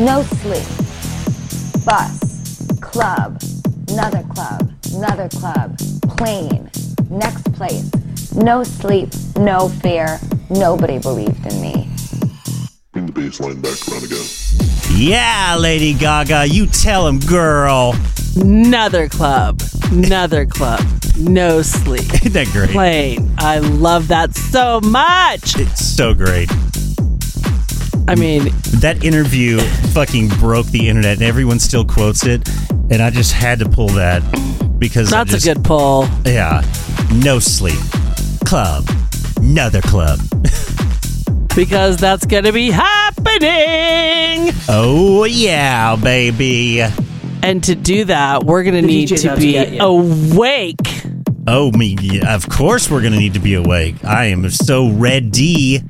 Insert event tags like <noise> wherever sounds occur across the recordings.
no sleep. Bus, club, another club, another club, plane, next place. No sleep, no fear. Nobody believed in me. Bring the bass line back around again. Yeah, Lady Gaga, you tell him, girl. Another club. Another club. No sleep. <laughs> Isn't that great? Plane. I love that so much. It's so great. I mean, That interview fucking broke the internet, and everyone still quotes it. And I just had to pull that because that's just- a good pull. Yeah, no sleep, club, another club. <laughs> because that's going to be happening. Oh yeah, baby. And to do that, we're going to need DJ's to out to be awake. Oh me, of course we're gonna need to be awake. I am so ready.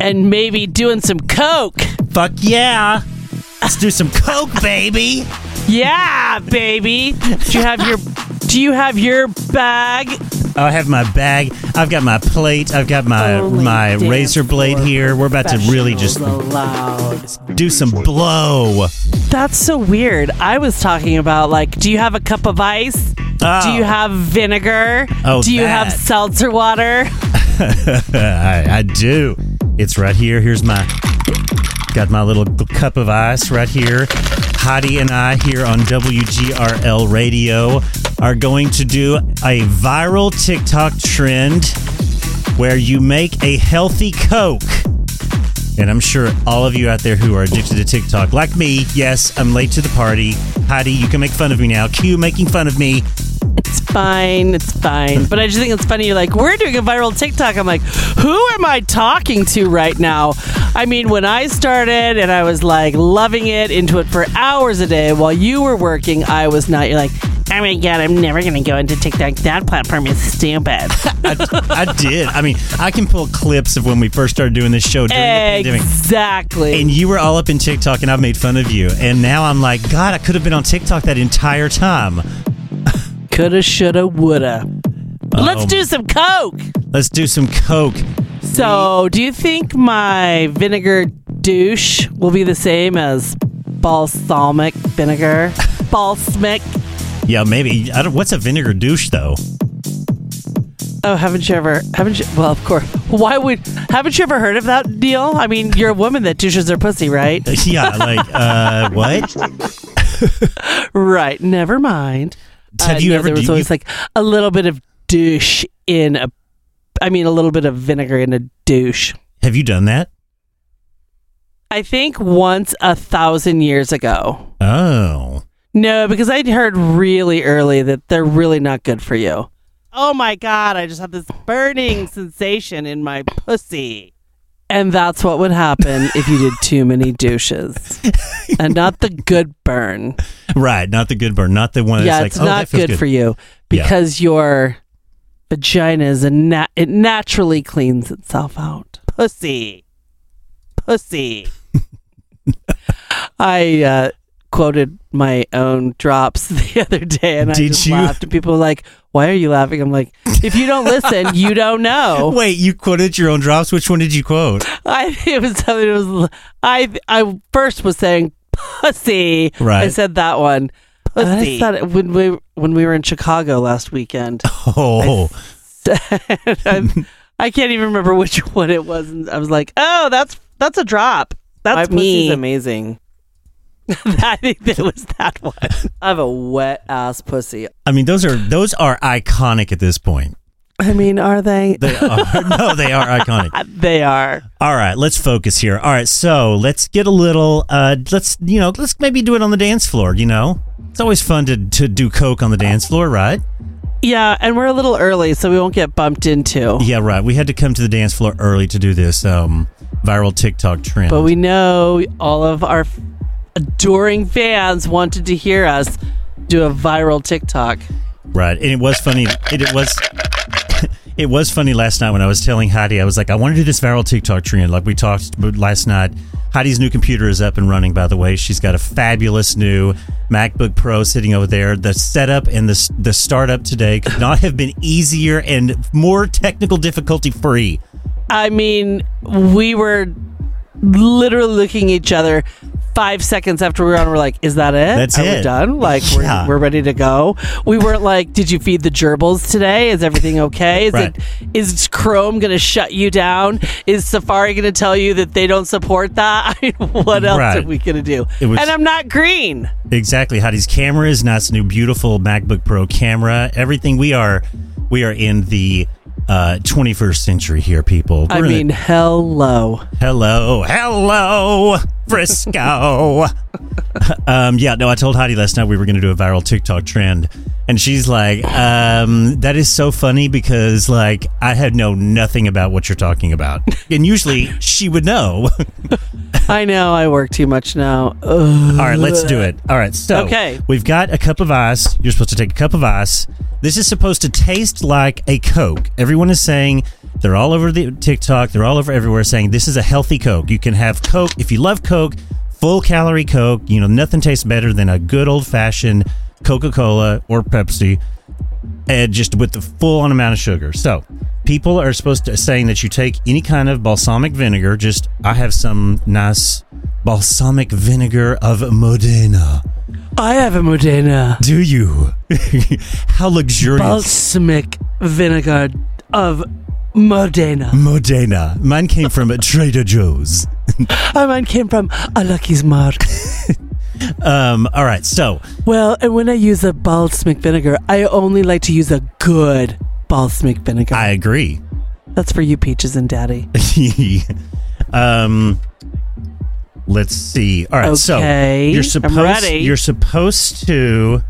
And maybe doing some coke. Fuck yeah. Let's do some coke, baby. Yeah, baby. Do you have your Do you have your bag? I have my bag. I've got my plate. I've got my Only my razor blade here. We're about to really just allowed. do some blow. That's so weird. I was talking about like, do you have a cup of ice? Oh. Do you oh. have vinegar? Oh, do you have seltzer water? <laughs> I, I do. It's right here. Here's my got my little cup of ice right here. Hottie and I here on WGRL Radio are going to do a viral TikTok trend where you make a healthy Coke. And I'm sure all of you out there who are addicted to TikTok, like me, yes, I'm late to the party. Heidi, you can make fun of me now. Q making fun of me. It's fine. It's fine. But I just think it's funny. You're like, we're doing a viral TikTok. I'm like, who am I talking to right now? I mean, when I started and I was like loving it, into it for hours a day while you were working, I was not. You're like, oh my God, I'm never going to go into TikTok. That platform is stupid. I, I did. I mean, I can pull clips of when we first started doing this show during the pandemic. exactly. And you were all up in TikTok, and I've made fun of you. And now I'm like, God, I could have been on TikTok that entire time. Coulda, shoulda, woulda. Let's Um, do some Coke. Let's do some Coke. So, do you think my vinegar douche will be the same as balsamic vinegar? <laughs> Balsamic. Yeah, maybe. I don't. What's a vinegar douche though? Oh, haven't you ever? Haven't you? Well, of course. Why would? Haven't you ever heard of that deal? I mean, you're a woman that douches her pussy, right? <laughs> Yeah, like uh, what? Bass line back. Right. Never mind. Have Uh, you no, ever? There was do you- like a little bit of douche in a. I mean, a little bit of vinegar in a douche. have you done that? I think once a thousand years ago. Oh, No, because I'd heard really early that they're really not good for you. Oh my god, I just have this burning sensation in my pussy. And that's what would happen if you did too many douches. <laughs> and not the good burn. right. Not the good burn. Not the one. yeah, that's it's like, oh, not that feels good, for you because your vagina is a nat- it naturally cleans itself out. Pussy. Pussy. <laughs> I uh, quoted my own drops <laughs> the other day and I Did just you? laughed and people were like, Why are you laughing? I'm like, if you don't listen, you don't know. <laughs> Wait, you quoted your own drops. Which one did you quote? I it was something it was I I first was saying pussy. Right. I said that one. And I Pussy. thought it when we when we were in Chicago last weekend. <laughs> Oh, <laughs> I, I can't even remember which one it was. And I was like, "Oh, that's that's a drop. My That's pussy's me." amazing. <laughs> I think that it was that one. <laughs> I have a wet ass pussy. I mean, those are those are iconic at this point. I mean, are they? They are. <laughs> no, they are iconic. They are. All right, let's focus here. All right, so let's get a little. Uh, let's you know, let's maybe do it on the dance floor. You know, it's always fun to to do coke on the dance floor, right? Yeah, and we're a little early, so we won't get bumped into. Yeah, right. We had to come to the dance floor early to do this um, viral TikTok trend. But we know all of our f- adoring fans wanted to hear us do a viral TikTok. right, and it was funny. It, it was. <laughs> It was funny last night when I was telling Heidi, I was like, I want to do this viral TikTok trend. Like we talked last night. Heidi's new computer is up and running, by the way. She's got a fabulous new MacBook Pro sitting over there. The setup and the, the startup today could not have been easier and more technical difficulty free. I mean, we were literally looking at each other five seconds after we were on, we're like, "Is that it? That's Are we it. done? Like Yeah. we're, we're ready to go." We weren't like, "Did you feed the gerbils today? Is everything okay? Is Right. it is Chrome going to shut you down? Is Safari going to tell you that they don't support that? <laughs> I mean, what else Right. are we going to do? Was- and I'm not green. Exactly. Heidi's camera is nice, new beautiful MacBook Pro camera. Everything we are, we are in the uh, 21st century here, people. I We're in mean, hello. hello, hello, Frisco. <laughs> um, yeah, no, I told Heidi last night we were going to do a viral TikTok trend, and she's like, um, "That is so funny because like I had know nothing about what you're talking about, <laughs> and usually she would know." <laughs> I know I work too much now. Ugh. All right, let's do it. All right, so Okay. we've got a cup of ice. You're supposed to take a cup of ice. This is supposed to taste like a Coke. Everyone is saying they're all over the TikTok. They're all over everywhere saying this is a healthy Coke. You can have Coke if you love Coke, full calorie Coke. You know nothing tastes better than a good old fashioned Coca Cola or Pepsi, and just with the full on amount of sugar. So people are supposed to saying that you take any kind of balsamic vinegar. Just I have some nice balsamic vinegar of Modena. I have a Modena Do you? <laughs> How luxurious. balsamic vinegar of Modena. Modena. Mine came from Trader Joe's. <laughs> Oh, mine came from a Lucky's Mark. <laughs> Um, all right, so well, and when I use a balsamic vinegar, I only like to use a good balsamic vinegar. I agree. That's for you, Peaches and Daddy. <laughs> um, let's see. All right, so you're supposed you're supposed to.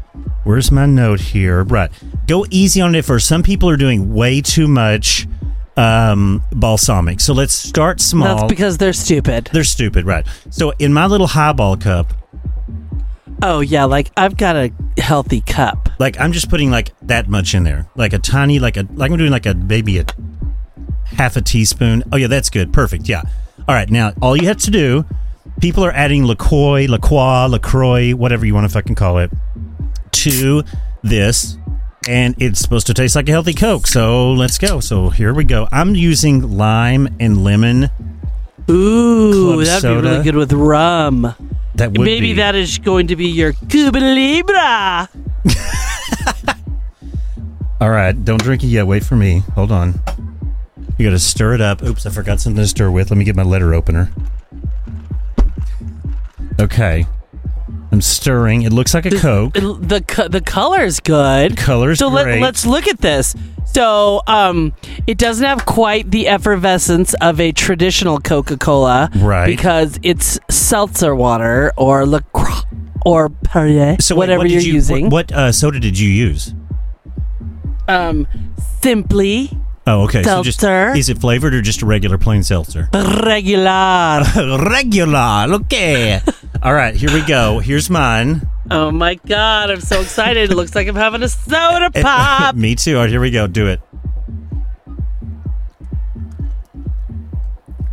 Where's my note here? Right, go easy on it. For some people are doing way too much um, balsamic. So let's start small. That's because they're stupid. They're stupid, right? So in my little highball cup, Oh, yeah, like I've got a healthy cup. like I'm just putting like that much in there, like a tiny, like a like I'm doing like a maybe a half a teaspoon. Oh yeah, that's good, perfect. Yeah. All right, now all you have to do, people are adding LaCroix, LaCroix, LaCroix, whatever you want to fucking call it, to this, and it's supposed to taste like a healthy Coke. So let's go. So here we go. I'm using lime and lemon. Ooh, that'd soda. be really good with rum. That would Maybe be. that is going to be your Cuba Libre. <laughs> All right, don't drink it yet. Wait for me. Hold on. You got to stir it up. Oops, I forgot something to stir with. Let me get my letter opener. Okay. I'm stirring. It looks like a Coke. It- the co- the color's good. Color's so great. Let, us look at this. So, um, it doesn't have quite the effervescence of a traditional Coca-Cola, Right. Because it's seltzer water or LaCroix or Perrier, So wait, whatever what you're you, using. What, what uh, soda did you use? Um, simply Oh, okay. So just Seltzer. is it flavored or just a regular plain seltzer? regular. <laughs> regular. Okay. <laughs> All right, here we go. Here's mine. oh my god, I'm so excited! it looks like I'm having a soda <laughs> pop. Me too. All right, here we go. Do it.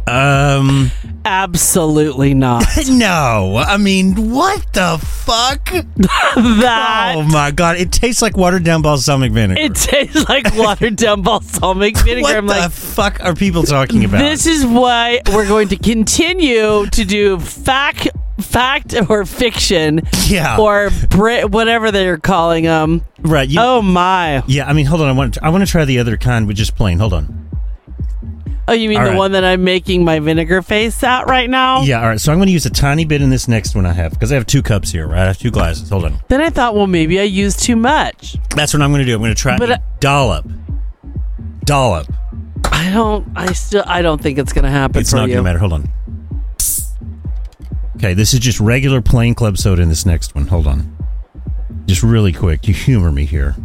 Um. Absolutely not. <laughs> No, I mean, what the fuck? <laughs> that Oh my god, it tastes like watered down balsamic vinegar. it tastes like watered down balsamic <laughs> vinegar. what I'm the like, fuck are people talking about? This is why we're going to continue to do fact, fact or fiction, Yeah. or Brit, whatever they're calling them. right. You, Oh my! yeah. I mean, hold on. I want. To, I want to try the other kind with just plain. Hold on. Oh, you mean All the right. one that I'm making my vinegar face at right now? Yeah. All right. So I'm going to use a tiny bit in this next one I have because I have two cups here. Right. I have two glasses. Hold on. Then I thought, well, maybe I used too much. That's what I'm going to do. I'm going to try But, uh, dollop. Dollop. I don't. I still. I don't think it's gonna happen It's not going to matter. Hold on. Okay. This is just regular plain club soda in this next one. Hold on. Just really quick. You humor me here.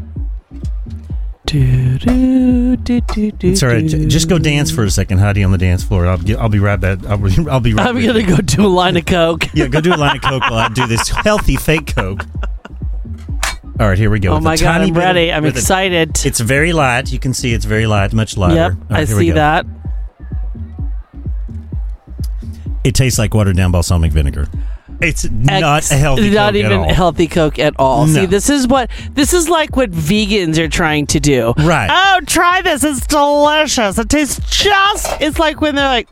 Do, do, do, do, do, It's all right. Just go dance for a second, Heidi, on the dance floor. I'll get, I'll be right back. I'll be, I'll be right I'm with gonna go do a line of coke. Yeah, go do a line of coke while I do this healthy fake coke. All right, here we go. Oh With my god, I'm bit of- ready. I'm with a- excited. it's very light. You can see it's very light, much lighter. Yep, right, I see that. It tastes like watered down balsamic vinegar. It's not Ex- a healthy not Coke even healthy coke at all No. see this is what this is like what vegans are trying to do Right. oh try this it's delicious it tastes just it's like when they're like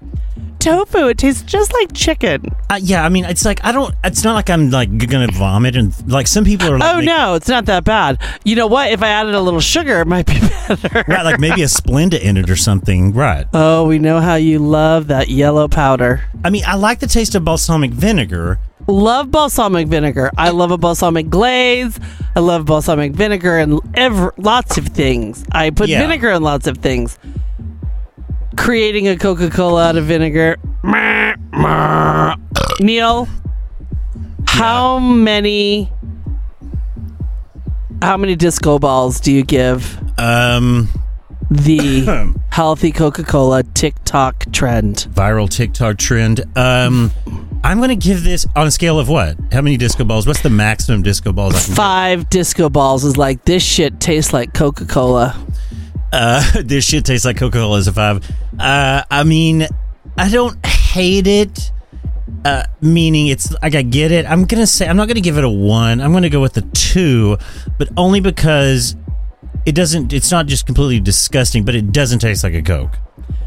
tofu. It tastes just like chicken. Uh, yeah, I mean, it's like I don't. It's not like I'm like gonna vomit and like some people are like, Oh make- no, it's not that bad. You know what? If I added a little sugar, it might be <laughs> better. right, like maybe a Splenda in it or something. Right. Oh, we know how you love that yellow powder. I mean, I like the taste of balsamic vinegar. Love balsamic vinegar. I love a balsamic glaze. I love balsamic vinegar and ever lots of things. I put Yeah. vinegar in lots of things. Creating a Coca Cola out of vinegar. Neil, how many how many disco balls do you give Um, the <laughs> healthy Coca Cola TikTok trend? viral TikTok trend. Um, I'm gonna give this on a scale of what? How many disco balls? What's the maximum disco balls? I can Five disco balls is like this shit tastes like Coca Cola. Uh, <laughs> this shit tastes like Coca Cola is a five. Uh, I mean, I don't hate it. Uh, meaning it's like I get it. I'm gonna say I'm not gonna give it a one. I'm gonna go with the two, but only because it doesn't. It's not just completely disgusting, but it doesn't taste like a Coke.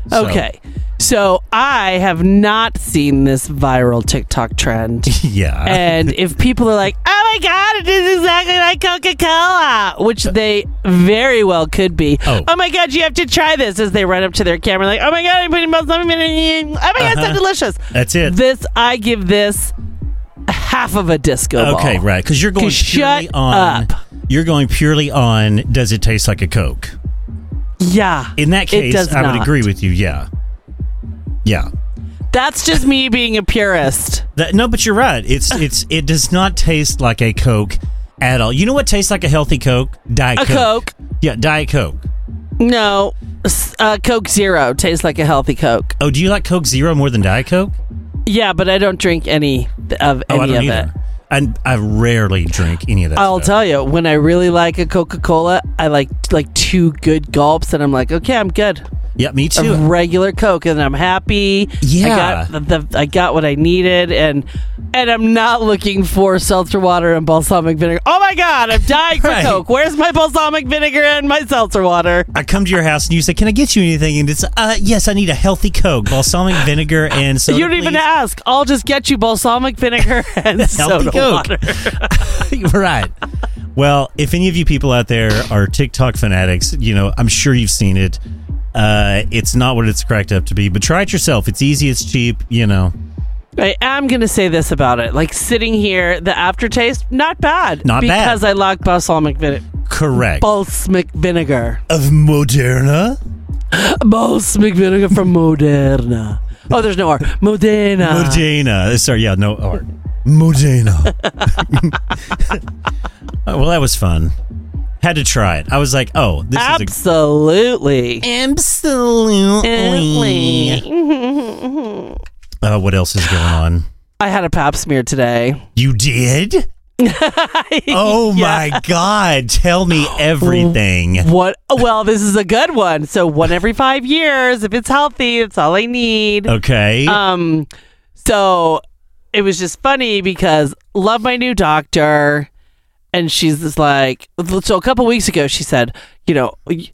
So- Okay. So I have not seen this viral TikTok trend. <laughs> Yeah. and if people are like, oh my God, it is exactly like Coca Cola, which they very well could be. Oh. my God, you have to try this as they run up to their camera, like, oh my God, I'm putting balsamic in Oh my God, Uh-huh. so delicious. That's it. This, I give this half of a disco ball. okay, right. Because you're going 'Cause purely shut on. up. You're going purely on. Does it taste like a Coke? Yeah. In that it case, does I would not. agree with you. Yeah. Yeah. That's just me being a purist. That, no, but you're right. It's <laughs> it's it does not taste like a Coke at all. You know what tastes like a healthy Coke? Diet A Coke. Yeah, Diet Coke. No, s- uh, Coke Zero tastes like a healthy Coke. Oh, do you like Coke Zero more than Diet Coke? Yeah, but I don't drink any of Oh, I any don't of it. either. I, I rarely drink any of that. I'll stuff. tell you, when I really like a Coca Cola, I like like two good gulps, and I'm like, okay, I'm good. Yeah, me A too. regular Coke, and I'm happy. Yeah. I got the, the I got what I needed, and and I'm not looking for seltzer water and balsamic vinegar. Oh my god, I'm dying for Right. Coke. Where's my balsamic vinegar and my seltzer water? I come to your house and you say, "Can I get you anything?" And it's, uh, "Yes, I need a healthy Coke, balsamic <laughs> vinegar, and soda." you don't even ask. I'll just get you balsamic vinegar <laughs> and soda Coke. water. <laughs> right. Well, if any of you people out there are TikTok fanatics, you know, I'm sure you've seen it. Uh, it's not what it's cracked up to be, but try it yourself. It's easy, it's cheap, you know. I am gonna say this about it. Like sitting here, the aftertaste, not bad. Not bad. because I like balsamic vinegar. Correct. Balsamic vinegar. of Moderna? Balsamic vinegar from Moderna. Oh, there's no R. Modena. Modena. Sorry, yeah, no art. Modena. oh, <laughs> well, that was fun. Had to try it. I was like, oh, this is Absolutely. a. Absolutely. Uh, what else is going on? I had a pap smear today. You did? <laughs> Oh my God. Tell me everything. What? Well, this is a good one. So one every five years. If it's healthy, that's all I need. Okay. Um, so it was just funny because love my new doctor, and she's just like, so a couple weeks ago she said, you know,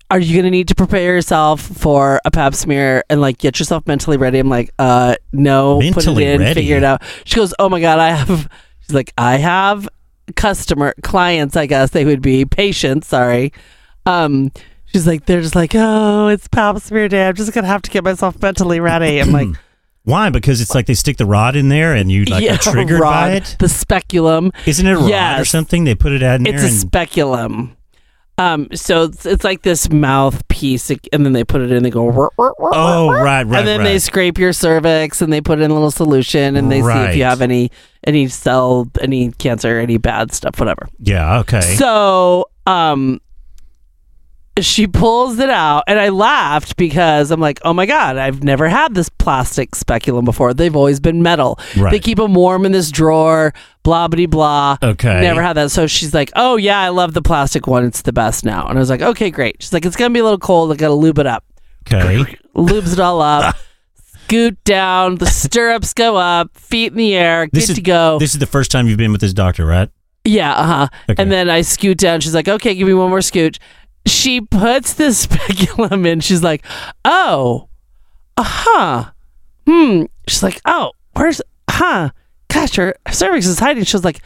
are you gonna need to prepare yourself for a pap smear and like get yourself mentally ready? I'm like, uh, no, put Mentally it in, ready? figure it out. She goes, oh my god, I have. She's like, I have customer clients. I guess they would be patients. Sorry. Um, she's like, they're just like, oh, it's pap smear day. I'm just gonna have to get myself mentally ready. I'm like. <clears throat> Why? Because it's like they stick the rod in there and you like are <laughs> triggered rod, by it? The speculum. Isn't it a rod or something? They put it out in there It's a speculum. Um, so it's, it's like this mouthpiece, and then they put it in. They go, "Wah, wah, wah, Oh, right, right, and then they scrape your cervix, and they put in a little solution, and they see if you have any any cell, any cancer, any bad stuff, whatever. Yeah, okay. So, um, she pulls it out, and I laughed because I'm like, oh my god, I've never had this plastic speculum before. They've always been metal. Right. They keep them warm in this drawer. Blah blah blah. Okay. Never had that. So she's like, oh yeah, I love the plastic one. It's the best now. And I was like, okay, great. She's like, it's gonna be a little cold. I gotta lube it up. okay. Lubes it all up. <laughs> Scoot down. The stirrups go up. Feet in the air. Good This is to go. This is the first time you've been with this doctor, right? Yeah, uh huh. Okay. And then I scoot down. She's like, okay, give me one more scoot. She puts the <laughs> speculum in. She's like, oh, uh huh. Hmm. she's like, oh, where's, huh? Gosh, her cervix is hiding. She was like,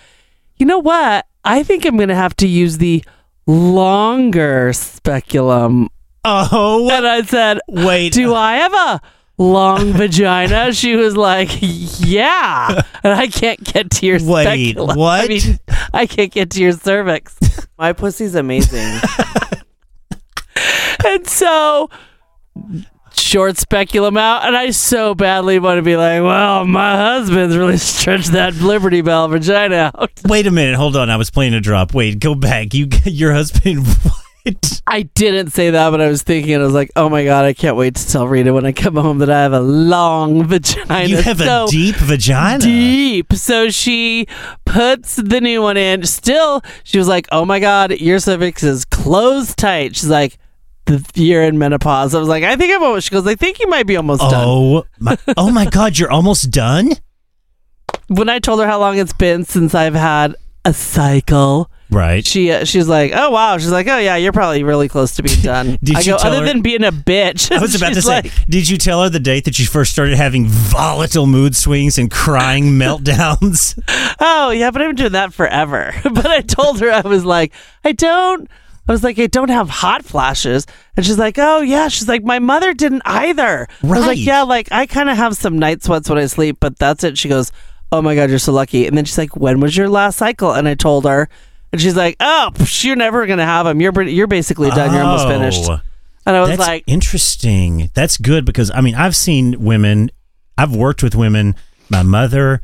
you know what? I think I'm going to have to use the longer speculum. Oh, And I said, wait. do I have a long <laughs> vagina? She was like, yeah. And I can't get to your Wait, speculum. I what? mean, I can't get to your cervix. My pussy's amazing. <laughs> And so short speculum out, and I so badly want to be like, well, my husband's really stretched that Liberty Bell vagina out. Wait a minute. Hold on. I was playing a drop. Wait, go back. You, <laughs> your husband. <laughs> What? I didn't say that, but I was thinking, I was like, oh my God, I can't wait to tell Rita when I come home that I have a long vagina. You have So a deep vagina. Deep. So she puts the new one in. Still, she was like, oh my God, your cervix is closed tight. She's like, the you're in menopause. I was like, I think I'm almost. She goes, I think you might be almost done. Oh my! Oh my <laughs> God! You're almost done. when I told her how long it's been since I've had a cycle, Right. she uh, she's like, "Oh wow." She's like, "Oh yeah, you're probably really close to being <laughs> done." Did I you go, tell other her- than being a bitch. I <laughs> was about to she's say, like, did you tell her the date that you first started having volatile mood swings and crying meltdowns? "Oh yeah, but I've been doing that forever." but I told her I was like, "I don't." I was like, "I don't have hot flashes," and she's like, "Oh yeah." She's like, "My mother didn't either." I was like, "Yeah, like I kind of have some night sweats when I sleep, but that's it." She goes, "Oh my god, you're so lucky." And then she's like, "When was your last cycle?" And I told her. And she's like, "Oh, psh, you're never gonna have them. You're you're basically done. You're almost oh. finished." Oh. And I was That's like, interesting. That's good because I mean I've seen women, I've worked with women. My mother,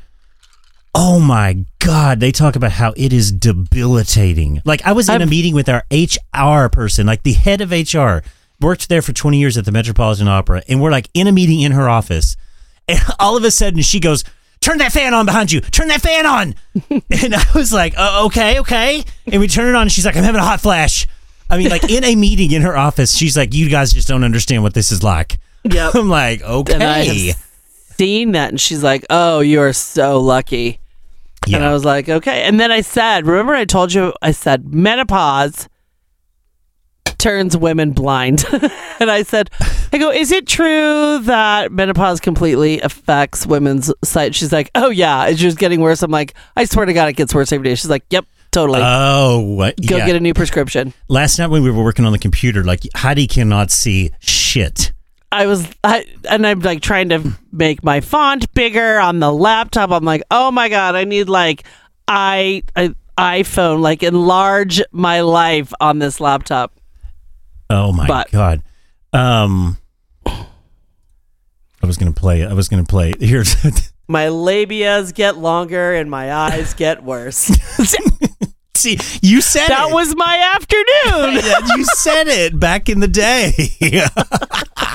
oh my god, they talk about how it is debilitating. Like I was in a I've- meeting with our HR person, like the head of HR, worked there for twenty years at the Metropolitan Opera, and we're like in a meeting in her office, <laughs> and all of a sudden she goes. Turn that fan on behind you. Turn that fan on. <laughs> and I was like, uh, okay, okay. And we turn it on. And she's like, I'm having a hot flash. I mean, like in a meeting in her office, she's like, "You guys just don't understand what this is like." Yep. <laughs> I'm like, "Okay." Seen that, and she's like, "Oh, you are so lucky." And I was like, "Okay." And then I said, "Remember, I told you, I said menopause turns women blind." <laughs> and I said, "I go, is it true that menopause completely affects women's sight?" She's like, "Oh yeah, it's just getting worse." I'm like, "I swear to God, it gets worse every day." She's like, "Yep." Totally. Oh, what? Go yeah. get a new prescription. Last night when we were working on the computer, like Heidi cannot see shit. I was, I, and I'm like trying to make my font bigger on the laptop. I'm like, oh my god, I need like i I iPhone like enlarge my life on this laptop. Oh my But- god. Um, I was gonna play. I was gonna play. <laughs> Here's. My labias get longer and my eyes get worse. <laughs> See, you said That it. was my afternoon. <laughs> You said it back in the day. <laughs>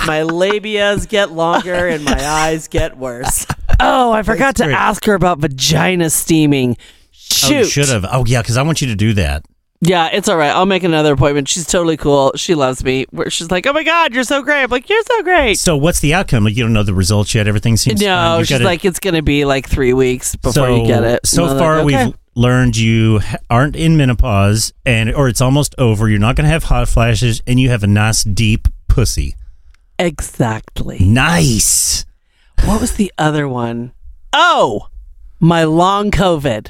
my labias get longer and my eyes get worse. oh, I forgot to ask her about vagina steaming. Oh, Shoot. should have. Oh yeah, because I want you to do that. Yeah, it's all right. I'll make another appointment. She's totally cool. She loves me. Where she's like, "Oh my god, you're so great." I'm like, "You're so great." So what's the outcome? Like you don't know the results yet. Everything seems. No, You've she's gotta- like, "It's gonna be like three weeks before so, you get it." So far, like, okay. we've learned you aren't in menopause, and or it's almost over. You're not going to have hot flashes, and you have a nice deep pussy. exactly. Nice. What was the other one? Oh, my long COVID.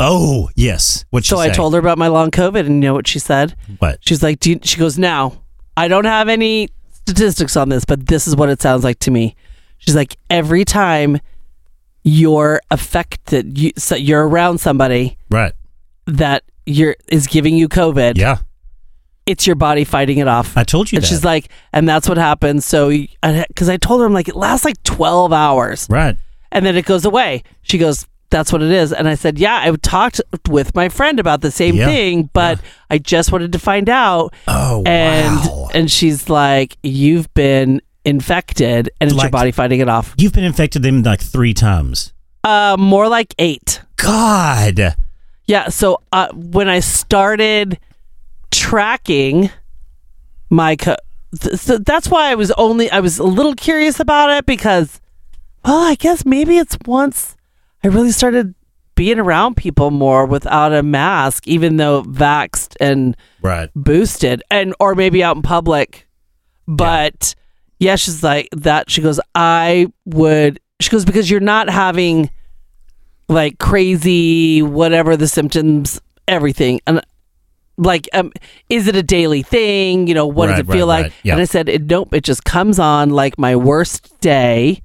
Oh yes. What So I told her about my long COVID, and you know what she said? what? She's like, Do you, she goes, now I don't have any statistics on this, but this is what it sounds like to me. She's like, every time you're affected, you, so you're around somebody Right. that you're is giving you COVID. Yeah. it's your body fighting it off. I told you and that. she's like, and that's what happens. So, because I told her, I'm like, it lasts like 12 hours right. and then it goes away. She goes, that's what it is. And I said, yeah, I talked with my friend about the same Yeah. thing, but I just wanted to find out. Oh And wow. and she's like, you've been infected, and it's Like- your body fighting it off. You've been infected them like three times. Uh, more like eight. God. Yeah. So uh, when I started tracking my, co- th- so that's why I was only I was a little curious about it because, well, I guess maybe it's once I really started being around people more without a mask, even though vaxxed and Right. boosted, and or maybe out in public. But yeah, she's like that. She goes, I would She goes, because you're not having like crazy, whatever the symptoms, everything. And like, um, is it a daily thing? You know, what does Right, it feel right, like? Yeah. And I said, it, nope, it just comes on like my worst day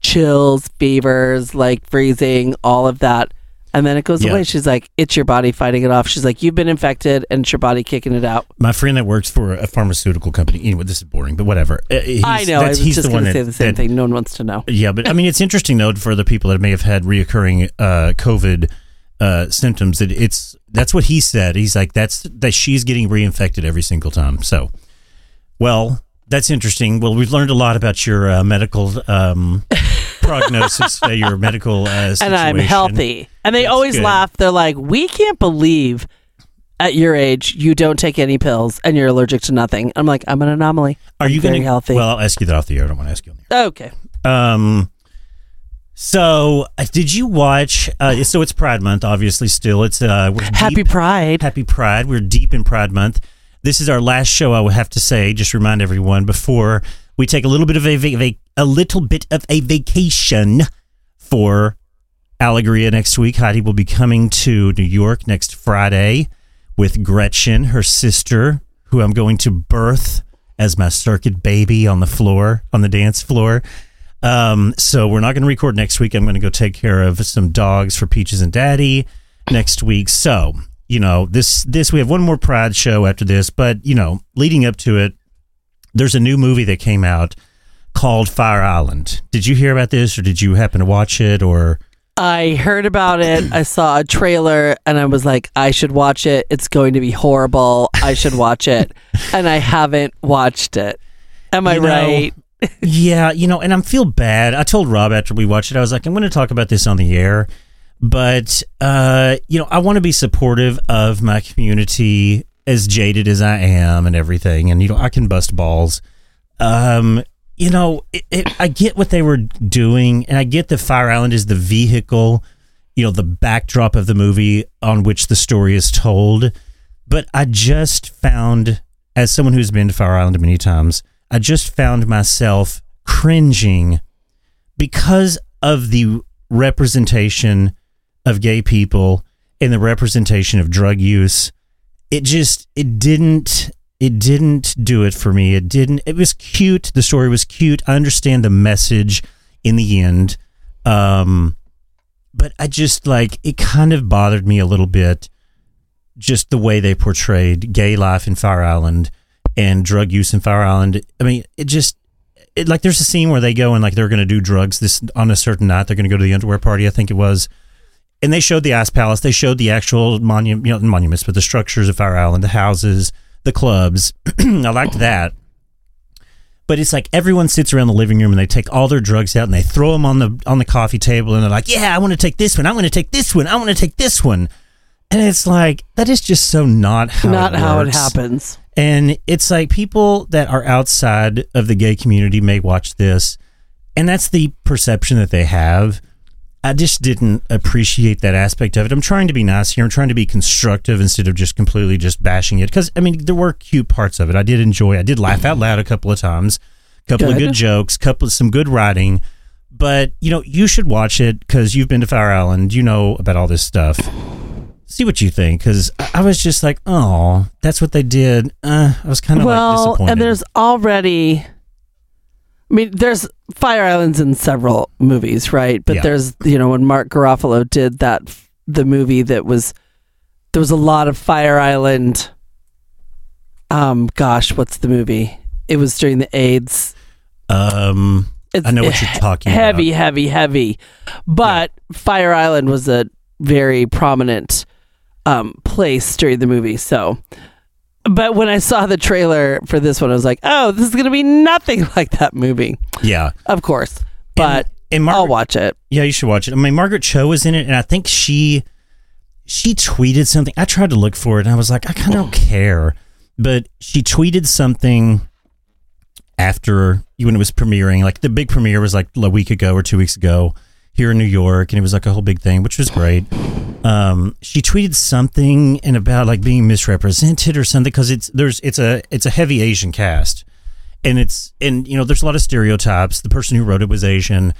chills, fevers, like freezing, all of that. And then it goes Yeah. away. She's like, it's your body fighting it off. She's like, you've been infected and it's your body kicking it out. My friend that works for a pharmaceutical company. Anyway, this is boring, but whatever. Uh, he's- I know. I was he's just going to say the same that- thing. No one wants to know. Yeah, but I mean, it's interesting though for the people that may have had reoccurring uh, COVID uh, symptoms. That it's that's what he said. He's like that's that she's getting reinfected every single time. So, well, that's interesting. Well, we've learned a lot about your uh, medical um, prognosis, uh, your medical uh, situation. and I'm healthy. And they That's always good. laugh. They're like, "We can't believe at your age you don't take any pills and you're allergic to nothing." I'm like, "I'm an anomaly." Are you very healthy? Well, I'll ask you that off the air. I don't want to ask you on the air. Okay. Um. So, uh, did you watch? Uh, so it's Pride Month, obviously. Still, it's uh, Happy deep- Pride. Happy Pride. We're deep in Pride Month. This is our last show. I would have to say, just remind everyone before we take a little bit of a va- a little bit of a vacation for Alegria next week. Heidi will be coming to New York next Friday with Gretchen, her sister, who I'm going to birth as my circuit baby on the floor, on the dance floor. Um, so we're not going to record next week. I'm going to go take care of some dogs for Peaches and Daddy next week. So, you know, this this we have one more Pride show after this, but you know, leading up to it, there's a new movie that came out called Fire Island. Did you hear about this or did you happen to watch it or I heard about it. I saw a trailer and I was like, I should watch it. It's going to be horrible. I should watch it. <laughs> and I haven't watched it. Am I You know, right? <laughs> Yeah, you know, and I'm feel bad. I told Rob after we watched it, I was like, I'm going to talk about this on the air, but uh, you know, I want to be supportive of my community, as jaded as I am, and everything. And you know, I can bust balls. Um, you know, it, it, I get what they were doing, and I get that Fire Island is the vehicle, you know, the backdrop of the movie on which the story is told. But I just found, as someone who's been to Fire Island many times, I just found myself cringing because of the representation of gay people and the representation of drug use. It just it didn't it didn't do it for me. It didn't it was cute. The story was cute. I understand the message in the end. Um but I just like it kind of bothered me a little bit just the way they portrayed gay life in Fire Island and drug use in Fire Island. I mean, it just it, like there's a scene where they go and like they're going to do drugs this on a certain night. They're going to go to the underwear party, I think it was, and they showed the Ice Palace. They showed the actual monument, you know, monuments, but the structures of Fire Island, the houses, the clubs. <clears throat> I liked that. But it's like everyone sits around the living room and they take all their drugs out and they throw them on the on the coffee table and they're like, "Yeah, I want to take this one. I want to take this one. I want to take this one." And it's like that is just so not how Not it how it happens. And it's like people that are outside of the gay community may watch this, and that's the perception that they have. I just didn't appreciate that aspect of it. I'm trying to be nice here. I'm trying to be constructive instead of just completely just bashing it. Because I mean, there were cute parts of it. I did enjoy. I did laugh out loud a couple of times. A couple of Good. good jokes. Couple of some good writing. But you know, you should watch it because you've been to Fire Island. You know about all this stuff see what you think because I was just like, oh, that's what they did. Uh, I was kind of like well, disappointed. and there's already. I mean, there's Fire Islands in several movies, right? But Yeah. there's, you know, when Mark Garofalo did that, the movie that was, there was a lot of Fire Island. Um, gosh, what's the movie? It was during the AIDS. um, It's I know what you're talking about. heavy, about. heavy, heavy. But Fire Island was a very prominent um, place during the movie. So, but when I saw the trailer for this one, I was like, oh, this is going to be nothing <laughs> like that movie. Yeah, Of course. But and Margaret, I'll watch it. Yeah, you should watch it. I mean, Margaret Cho was in it, and I think she she tweeted something. I tried to look for it, and I was like, I kind of don't care. But she tweeted something after when it was premiering. Like the big premiere was like a week ago or two weeks ago here in New York, and it was like a whole big thing, which was great. Um, she tweeted something and about like being misrepresented or something because it's there's it's a it's a heavy Asian cast, and it's and you know there's a lot of stereotypes. The person who wrote it was Asian,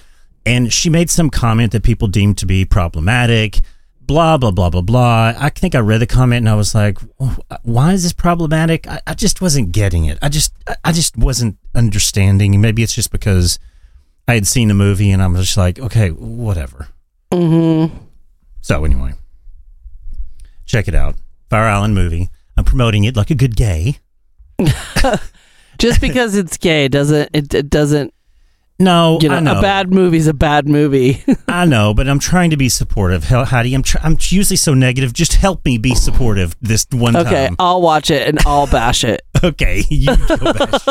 and she made some comment that people deemed to be problematic. Blah blah blah blah blah. I think I read the comment and I was like, "Why is this problematic?" I, I just wasn't getting it. I just I- I just wasn't understanding. Maybe it's just because I had seen the movie and I'm just like, okay, whatever. Mm-hmm. So anyway, check it out. Fire Island movie. I'm promoting it like a good gay. <laughs> Just because it's gay doesn't it, it doesn't No, you know, know. a bad movie's a bad movie. <laughs> I know, but I'm trying to be supportive. Hell, Heidi, I'm tr- I'm usually so negative. Just help me be supportive this one okay, time. Okay, I'll watch it and I'll bash it. <laughs> Okay, you go bash.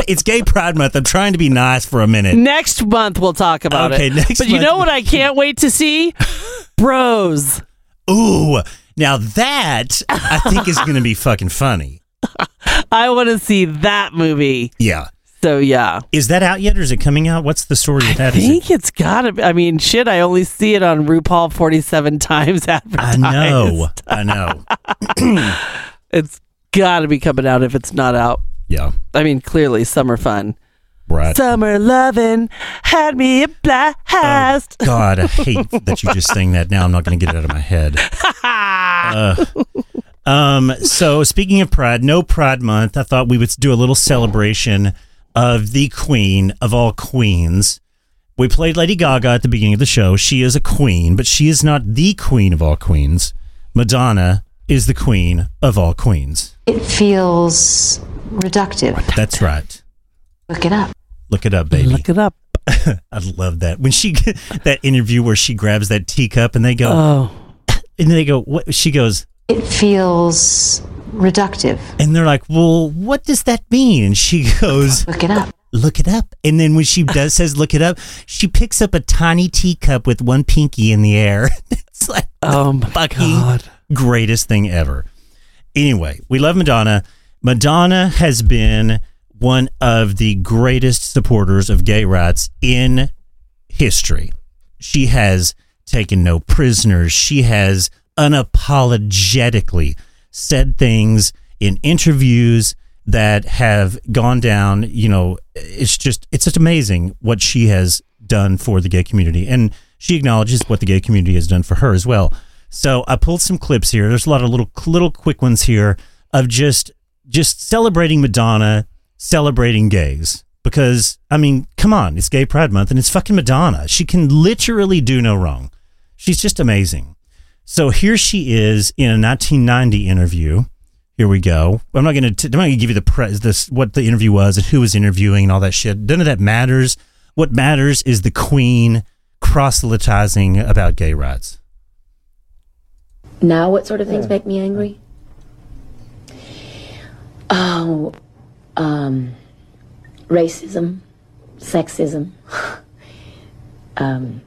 <laughs> it's Gay Pride Month. I'm trying to be nice for a minute. Next month we'll talk about Okay, it. Okay, next but you know what I can't wait to see? Bros. Ooh, now that I think is going to be fucking funny. I want to see that movie. Yeah. So yeah. Is that out yet, or is it coming out? What's the story with that? I? Is it- think it's gotta be. I mean, shit, I only see it on RuPaul 47 times <laughs> I know. I know. <laughs> It's gotta be coming out if it's not out. Yeah. I mean, clearly, summer fun. Right. Summer lovin' had me a blast. God, I hate <laughs> that you just saying that. Now I'm not going to get it out of my head. Uh, um. So speaking of Pride, no Pride Month. I thought we would do a little celebration of the Queen of all queens. We played Lady Gaga at the beginning of the show. She is a queen, but she is not the queen of all queens. Madonna is the queen of all queens. It feels reductive. That's right. Look it up. Look it up, baby. Look it up. <laughs> I love that when she <laughs> that interview where she grabs that teacup and they go Oh, and they go what she goes It feels reductive. and they're like well what does that mean and she <laughs> goes Look it up. look it up and then when she does says look it up she picks up a tiny teacup with one pinky in the air <laughs> it's like oh my fucking god. greatest thing ever. Anyway, we love Madonna. Madonna has been one of the greatest supporters of gay rights in history. She has taken no prisoners. She has unapologetically said things in interviews that have gone down, you know, it's just it's just amazing what she has done for the gay community and she acknowledges what the gay community has done for her as well. So I pulled some clips here. There's a lot of little little quick ones here of just just celebrating Madonna, celebrating gays. Because I mean, come on, it's Gay Pride Month and it's fucking Madonna. She can literally do no wrong. She's just amazing. So here she is in a 1990 interview. Here we go. I'm not gonna. T- I'm not gonna give you the pre- this what the interview was and who was interviewing and all that shit. None of that matters. What matters is the Queen proselytizing about gay rights. Now, what sort of things make me angry? Oh, um, racism, sexism, <laughs> um,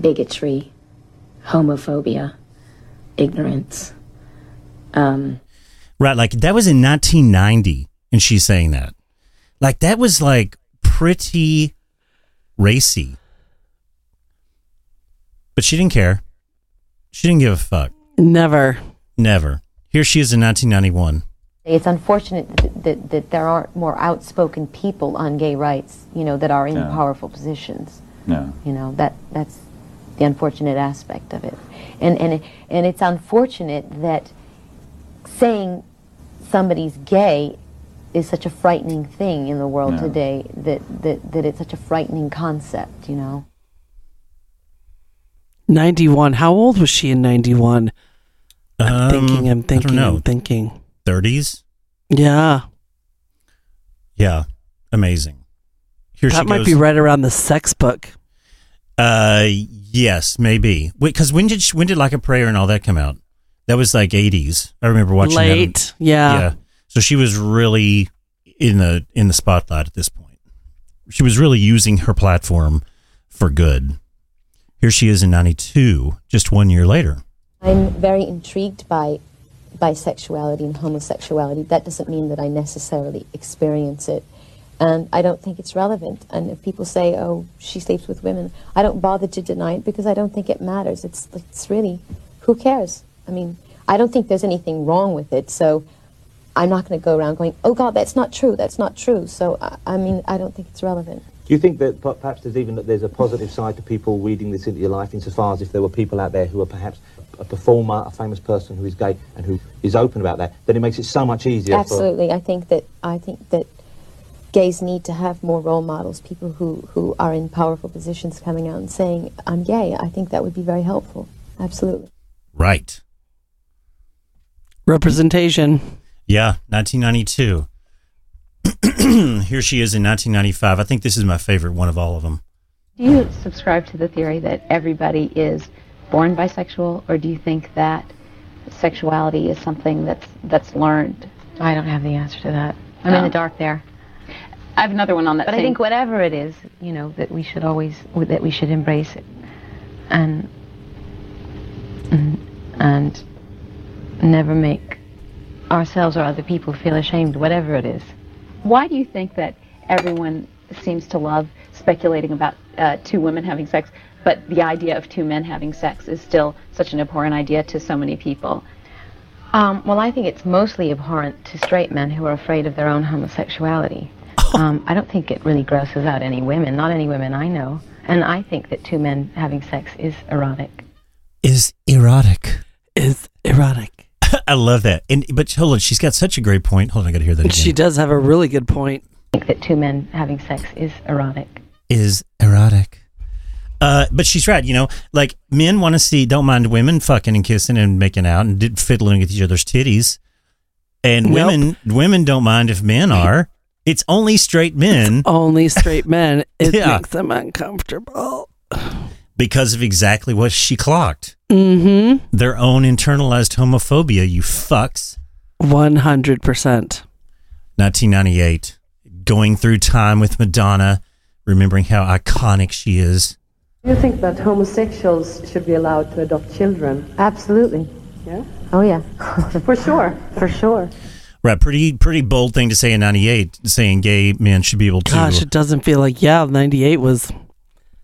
bigotry, homophobia, ignorance. Um, Right, like that was in 1990, and she's saying that. Like that was like pretty racy. But she didn't care. She didn't give a fuck. Never. Never. Here she is in 1991. It's unfortunate that, that, that there aren't more outspoken people on gay rights, you know, that are in Yeah. powerful positions. No. You know, that that's the unfortunate aspect of it. And and it, and it's unfortunate that saying somebody's gay is such a frightening thing in the world Yeah. today that, that that it's such a frightening concept, you know. 91. How old was she in 91? I'm Um, thinking, I'm thinking, I don't know. I'm thinking. 30s? Yeah. Yeah. Amazing. Here that she might goes. be right around the sex book. Uh, yes, maybe. Because when did when did Like a Prayer and all that come out? That was like 80s. I remember watching that. Late. Yeah. yeah. So she was really in the in the spotlight at this point. She was really using her platform for good. Here she is in 92, just one year later. I'm very intrigued by bisexuality and homosexuality. That doesn't mean that I necessarily experience it. And I don't think it's relevant. And if people say, oh, she sleeps with women, I don't bother to deny it because I don't think it matters. It's, it's really, who cares? I mean, I don't think there's anything wrong with it. So I'm not going to go around going, oh, God, that's not true. That's not true. So, I, I mean, I don't think it's relevant. Do you think that perhaps there's even that there's a positive side to people reading this into your life, insofar as if there were people out there who are perhaps a performer, a famous person who is gay and who is open about that, then it makes it so much easier. Absolutely. I think that I think that gays need to have more role models, people who, who are in powerful positions coming out and saying, I'm gay. I think that would be very helpful. Absolutely. Right. Representation. Yeah, 1992. <clears throat> Here she is in 1995. I think this is my favorite one of all of them. Do you subscribe to the theory that everybody is born bisexual, or do you think that sexuality is something that's that's learned? I don't have the answer to that. I'm in Oh. the dark there. I have another one on that. But I think whatever it is, you know, that we should always that we should embrace it, and and, and never make ourselves or other people feel ashamed, whatever it is. Why do you think that everyone seems to love speculating about uh, two women having sex, but the idea of two men having sex is still such an abhorrent idea to so many people? Um, well, I think it's mostly abhorrent to straight men who are afraid of their own homosexuality. <laughs> Um, I don't think it really grosses out any women, not any women I know. And I think that two men having sex is erotic. Is erotic. Is erotic. <laughs> I love that. And but hold on, she's got such a great point. Hold on, I got to hear that again. She does have a really good point. I think that two men having sex is erotic. is erotic. Uh, but she's right. You know, like men want to see, don't mind women fucking and kissing and making out and fiddling with each other's titties, and Nope. women women don't mind if men are. It's only straight men Only straight men. <laughs> It Yeah. makes them uncomfortable. because of exactly what she clocked. Mm-hmm. Their own internalized homophobia. You fucks. One hundred percent. 1998, going through time with Madonna, remembering how iconic she is. Do you think that homosexuals should be allowed to adopt children? Absolutely. Yeah? Oh, yeah. For sure. <laughs> For sure. Right, pretty pretty bold thing to say in '98, saying gay men should be able to. Gosh, it doesn't feel like yeah. Ninety eight was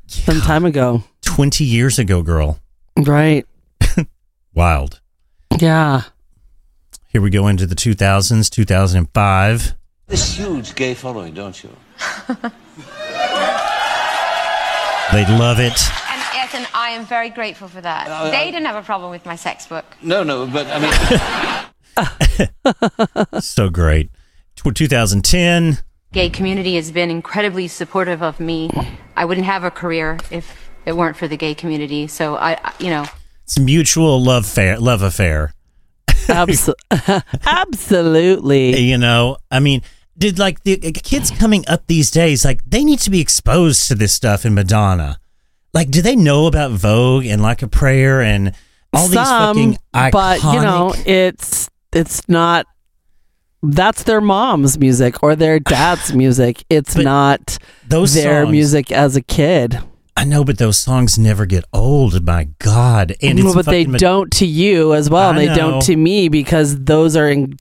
some time ago. 20 years ago, girl. Right. <laughs> Wild. Yeah. Here we go into the 2000s, 2005. This huge gay following, don't you? <laughs> They'd love it. And Ethan, I am very grateful for that. Uh, they didn't have a problem with my sex book. No, no, but I mean, <laughs> <laughs> So great. 2010. Gay community has been incredibly supportive of me. I wouldn't have a career if it weren't for the gay community. So I, I- you know, It's a mutual love fair, love affair. Abso- <laughs> absolutely. You know, I mean, did like the uh, kids coming up these days, like they need to be exposed to this stuff in Madonna. Like, do they know about Vogue and Like a Prayer and all these fucking iconic? but you know, it's it's not. That's their mom's music or their <sighs> dad's music. It's not those their songs- music as a kid. I know, but those songs never get old. My God, and No, but they Mad- don't to you as well. I they know. don't to me because those are in,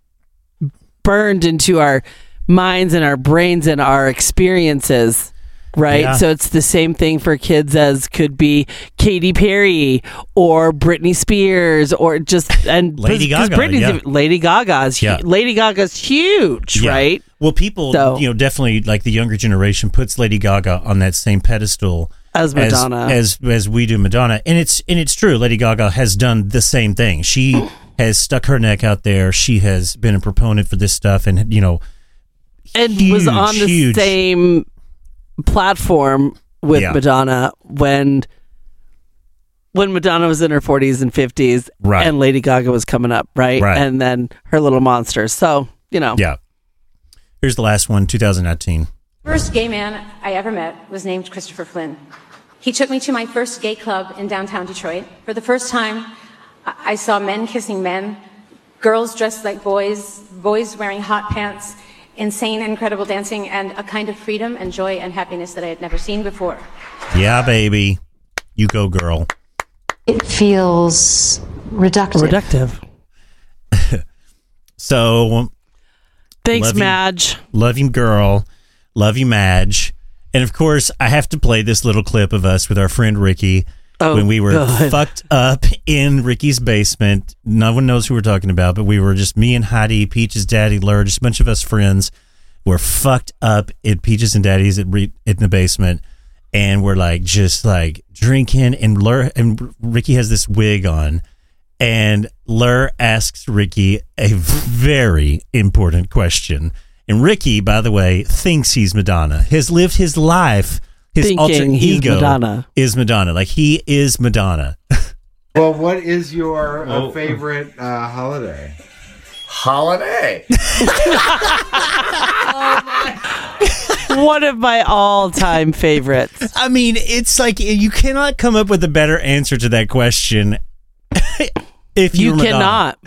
burned into our minds and our brains and our experiences. Right. Yeah. So it's the same thing for kids as could be Katy Perry or Britney Spears or just and <laughs> Lady 'cause Gaga, Britney's yeah. Lady Gaga's hu- Yeah. Lady Gaga's huge, Yeah. right? Well, people, So- you know, definitely like the younger generation puts Lady Gaga on that same pedestal As Madonna. as as, we do Madonna, and it's and it's true. Lady Gaga has done the same thing. She <clears throat> has stuck her neck out there. She has been a proponent for this stuff, and you know, and was on the huge- same platform with Yeah. Madonna when when Madonna was in her 40s and 50s Right. and Lady Gaga was coming up, right? Right. And then her little monsters. So, you know. yeah. Here's the last one, 2019. First gay man I ever met was named Christopher Flynn. He took me to my first gay club in downtown Detroit. For the first time, I I saw men kissing men, girls dressed like boys, boys wearing hot pants, insane, incredible dancing, and a kind of freedom and joy and happiness that I had never seen before. Yeah, baby, you go, girl. It feels reductive. Reductive. <laughs> So, Thanks, love you- Madge. Love you, girl. Love you, Madge. And of course, I have to play this little clip of us with our friend Ricky Oh, when we were God. <laughs> fucked up in Ricky's basement. No one knows who we're talking about, but we were just me and Heidi, Peach's daddy, Lur, just a bunch of us friends We're fucked up at Peaches and Daddy's at re- in the basement, and we're like just like drinking. And Lur and Ricky has this wig on, and Lur asks Ricky a very important question. And Ricky, by the way, thinks he's Madonna. Has lived his life. His Thinking alter ego Madonna. is Madonna. Like he is Madonna. <laughs> Well, what is your uh, Oh. favorite uh, holiday? Holiday. <laughs> <laughs> One of my all-time favorites. I mean, it's like you cannot come up with a better answer to that question. If You Madonna. cannot.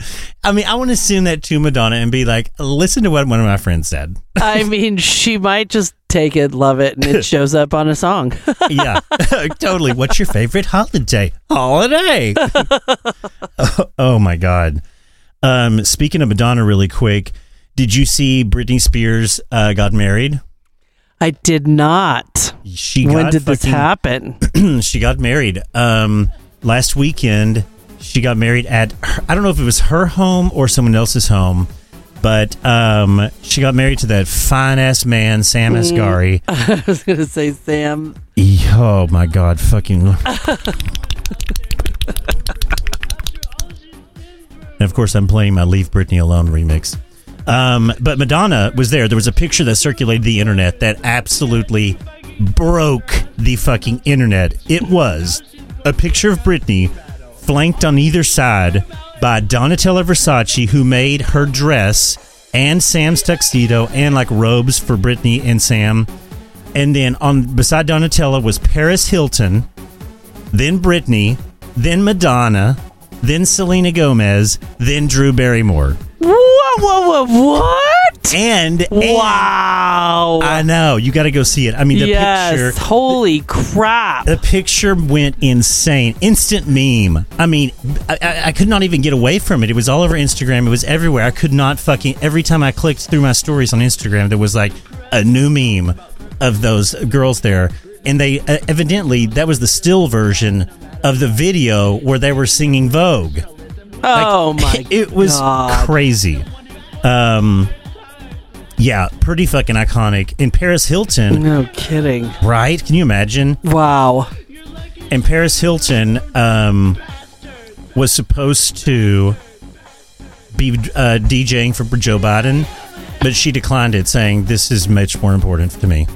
I mean, I want to send that to Madonna and be like, listen to what one of my friends said. I <laughs> mean, she might just take it, love it, and it <laughs> shows up on a song. <laughs> yeah, totally. What's your favorite holiday? Holiday. oh, oh my god. Um, speaking of Madonna, really quick, did you see Britney Spears uh, got married? I did not. She when got did this happen? <clears throat> she got married um last weekend she got married at her, i don't know if it was her home or someone else's home but um she got married to that fine ass man sam Mm. asghari. <laughs> I was gonna say Sam. oh my god fucking <laughs> and of course i'm playing my leave britney alone remix. Um but madonna was there. There was a picture that circulated the internet that absolutely broke the fucking internet. It was a picture of britney flanked on either side by donatella versace who made her dress and sam's tuxedo and like robes for britney and sam. And then on beside donatella was paris hilton then Britney, then Madonna, then Selena Gomez, then Drew Barrymore. Whoa, whoa, whoa, what? And, and- wow, I know you got to go see it. I mean, the yes, picture, holy crap! the picture went insane, instant meme. I mean, I, I, I could not even get away from it. It was all over Instagram. It was everywhere. I could not fucking. Every time I clicked through my stories on Instagram, there was like a new meme of those girls there, and they uh, evidently that was the still version of the video where they were singing Vogue. Oh <laughs> my! God. It was God. crazy. Um, yeah, pretty fucking iconic. In Paris Hilton, No kidding. right? Can you imagine? Wow. And Paris Hilton um, was supposed to be uh, DJing for Joe Biden, but she declined it, saying, "This is much more important to me."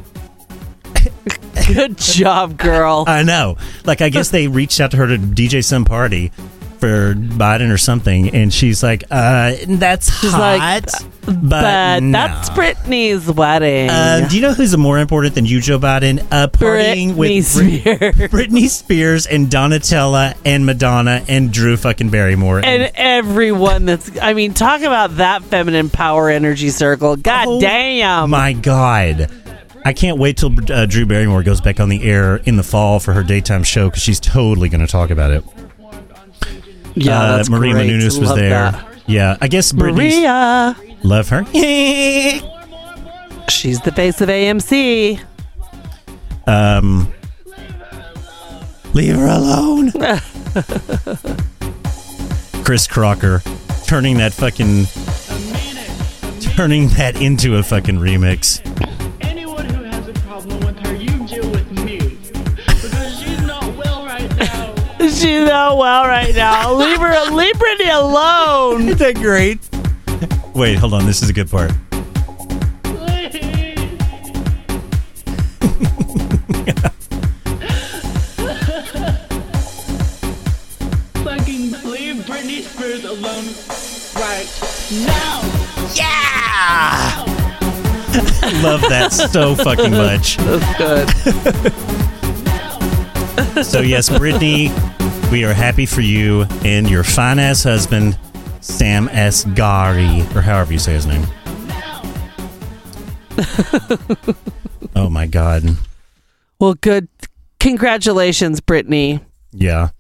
<laughs> <laughs> Good job, girl. I know. Like, I guess they reached out to her to DJ some party for Biden or something, and she's like, "Uh, that's She's hot, like, but, but no." that's Britney's wedding. Uh, do you know who's more important than you, Joe Biden? Uh, partying with Britney Brit- Spears. Britney Spears and Donatella and Madonna and Drew fucking Barrymore. and everyone that's I mean, talk about that feminine power energy circle. God Oh, damn. My God. I can't wait till uh, Drew Barrymore goes back on the air in the fall for her daytime show because she's totally going to talk about it. Yeah, Uh, that's Maria great. Menounos was Love there. that. Yeah, I guess Britney's Maria. love her. <laughs> She's the face of AMC. Um, leave her alone. <laughs> Chris Crocker turning that fucking turning that into a fucking remix. Now. She's not well right now. leave her leave Britney alone. Isn't that great? Wait, hold on. This is a good part. Fucking leave Britney Spears alone right now. Yeah! I love that so fucking much. That's good. So yes, Britney, we are happy for you and your fine ass husband, Sam S. Gari, or however you say his name. <laughs> oh my god. Well, good. Congratulations, Britney. Yeah.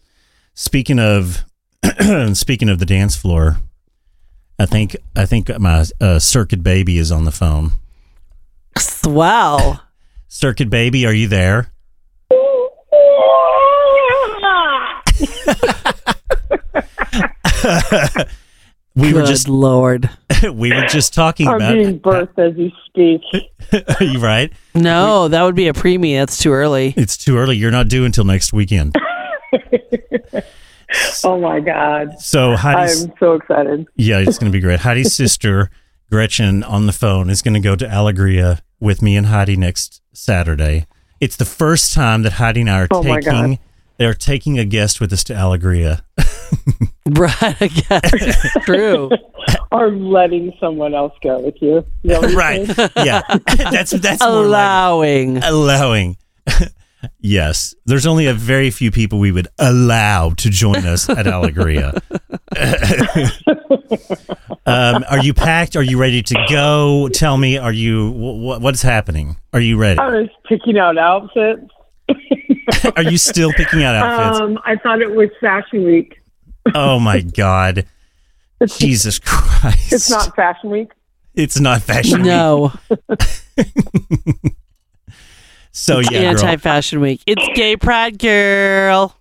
Speaking of <clears throat> speaking of the dance floor, I think I think my uh, circuit baby is on the phone. Swell. <laughs> Circuit baby, are you there? <laughs> We were just Lord. <laughs> we were just talking I'm about. being birthed as you speak. <laughs> Are you right? No, that would be a preemie. That's too early. It's too early. You're not due until next weekend. oh my God. So Heidi's I'm so excited. yeah, it's going to be great. Heidi's sister Gretchen on the phone is going to go to Alegria with me and Heidi next Saturday. It's the first time that Heidi and I are Oh my taking God. They're taking a guest with us to Alegria. <laughs> Right, I. True. <laughs> Or letting someone else go with you. Is that what you're right. Yeah. <laughs> that's that's more like Allowing. allowing. yes. There's only a very few people we would allow to join us at Alegria. um, are you packed? Are you ready to go? Tell me, are you wh- what's happening? Are you ready? I was picking out outfits. <laughs> Are you still picking out outfits? Um, I thought it was Fashion Week. oh my god. <laughs> Jesus Christ. It's not Fashion Week. It's not fashion week. No. <laughs> So yeah. Anti fashion week. It's gay pride girl.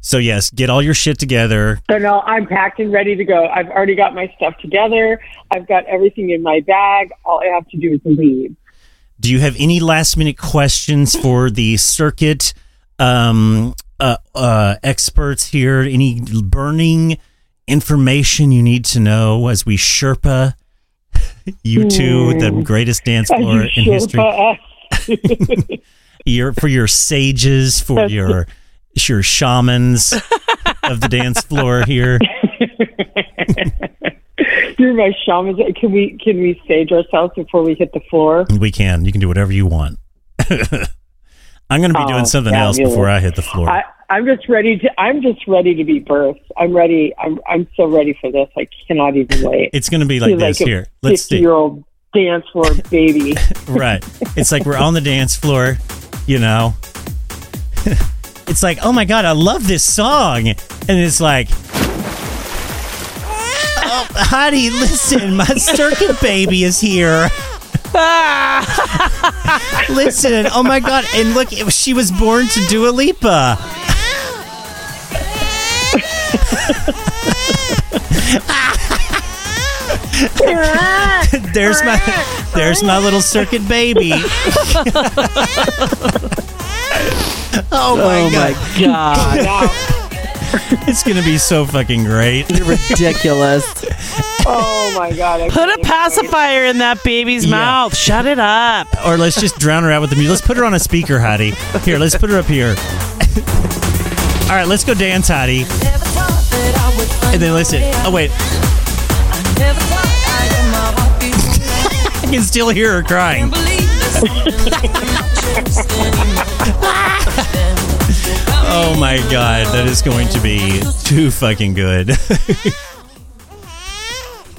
So yes, get all your shit together. So no, I'm packed and ready to go. I've already got my stuff together. I've got everything in my bag. All I have to do is leave. Do you have any last minute questions for the circuit um, uh, uh, experts here? Any burning information you need to know as we Sherpa <laughs> you two, the greatest dance floor in history? Sherpa us. <laughs> <laughs> Your for your sages, for your your shamans of the dance floor here. You're my shaman. Can we can we sage ourselves before we hit the floor? We can. You can do whatever you want. <laughs> I'm going to be doing Oh, something else before I hit the floor. I, I'm just ready to. I'm just ready to be birthed. I'm ready. I'm I'm so ready for this. I cannot even wait. It's going to be like Feel this a here. Let's see. year old dance floor <laughs> baby. <laughs> right. It's like we're on the dance floor, you know. it's like, oh my god, I love this song, and it's like, oh, Heidi, listen, my circuit baby is here. listen, oh my god, and look, it- she was born to Dua Lipa. there's my there's my little circuit baby. <laughs> oh my Oh my god. God. <laughs> it's gonna be so fucking great. You're ridiculous. oh my god! I Put a can't wait. pacifier in that baby's Yeah. mouth. Shut it up. Or let's just drown her out with the music. Let's put her on a speaker, Heidi. Here, let's put her up here. <laughs> All right, let's go dance, Heidi. And then listen. Oh wait, <laughs> I can still hear her crying. Oh my god, that is going to be too fucking good. <laughs>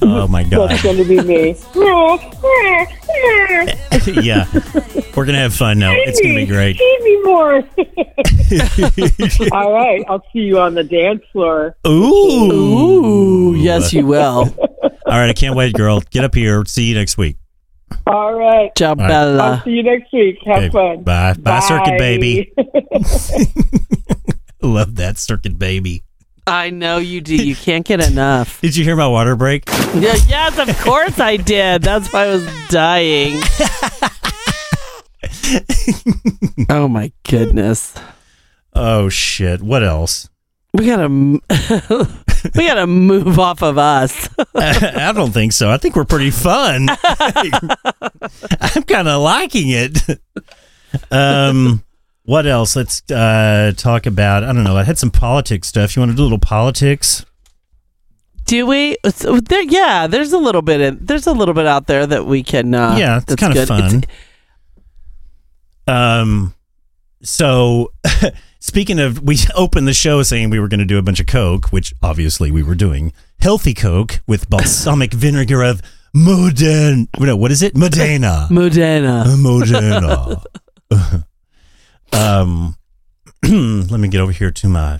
oh my god. That's going to be me. <laughs> yeah. We're going to have fun now. It's going to be great. Feed me more. <laughs> All right, I'll see you on the dance floor. Ooh. Ooh, yes, you will. All right, I can't wait, girl. Get up here. See you next week. All right. Ciao, right. I'll see you next week. Have Okay, fun. bye. Bye, circuit baby. <laughs> <laughs> Love that circuit baby. I know you do. You can't get enough. <laughs> Did you hear my water break? Yeah, yes, of course I did. That's why I was dying. oh my goodness. Oh shit. What else? We gotta, m- we gotta move off of us. <laughs> I don't think so. I think we're pretty fun. <laughs> I'm kind of liking it. Um, what else? Let's uh, talk about. I don't know. I had some politics stuff. You want to do a little politics? Do we? So there, yeah, there's a little bit. In, there's a little bit out there that we can. Uh, yeah, it's that's kind of fun. It's- Um, so <laughs> speaking of, we <laughs> opened the show saying we were going to do a bunch of Coke, which obviously we were doing. Healthy Coke with balsamic <laughs> vinegar of Modena. No, what is it? Modena. <laughs> Modena. Modena. um, <clears throat> let me get over here to my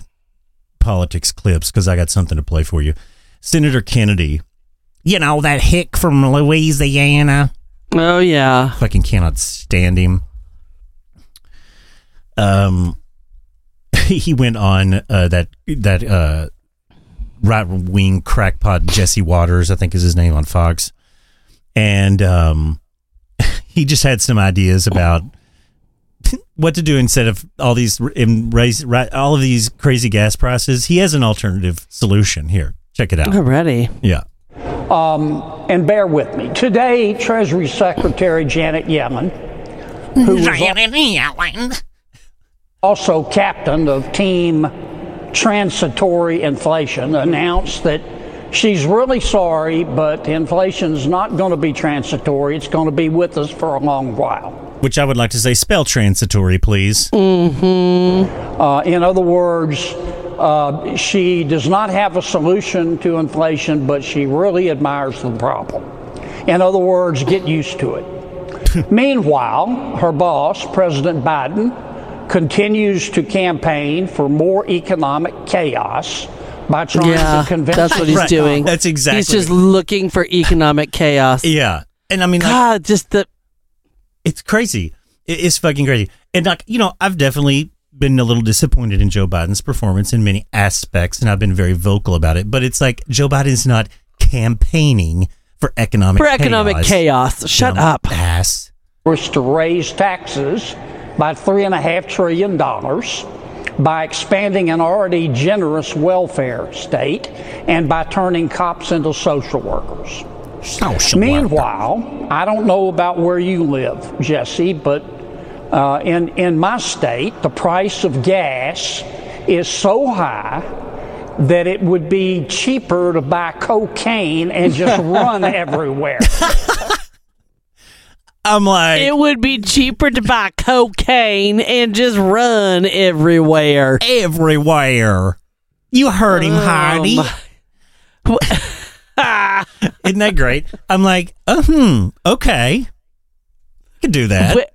politics clips because I got something to play for you. Senator Kennedy, you know that hick from Louisiana. Oh yeah. Fucking cannot stand him. Um, <laughs> he went on uh, that that uh, right wing crackpot Jesse Watters, I think is his name on Fox, and um, <laughs> he just had some ideas about <laughs> what to do instead of all these in raise right, all of these crazy gas prices. He has an alternative solution. Here, check it out. Already, yeah. Um, and bear with me. Today, Treasury Secretary Janet Yellen, who was also captain of Team Transitory Inflation, announced that she's really sorry, but inflation's not going to be transitory. It's going to be with us for a long while. Which I would like to say, spell transitory, please. Mm-hmm. Uh, in other words, uh, she does not have a solution to inflation, but she really admires the problem. In other words, get used to it. <laughs> Meanwhile, her boss, President Biden, continues to campaign for more economic chaos by trying yeah, to convince that's what he's Right. doing. That's exactly He's just looking for economic chaos. <laughs> Yeah, and I mean, like, just the it's crazy. It's fucking crazy. And like, you know, I've definitely been a little disappointed in Joe Biden's performance in many aspects, and I've been very vocal about it. But it's like Joe Biden's not campaigning for economic for economic chaos. Shut up. Ass. Was to raise taxes by three and a half trillion dollars by expanding an already generous welfare state and by turning cops into social workers. Meanwhile, I don't know about where you live, Jesse, but uh, in in my state, the price of gas is so high that it would be cheaper to buy cocaine and just <laughs> run everywhere. <laughs> I'm like, it would be cheaper to buy cocaine and just run everywhere. Everywhere. You heard him, Heidi. <laughs> Isn't that great? I'm like, uh, hmm, okay. I could do that. Where,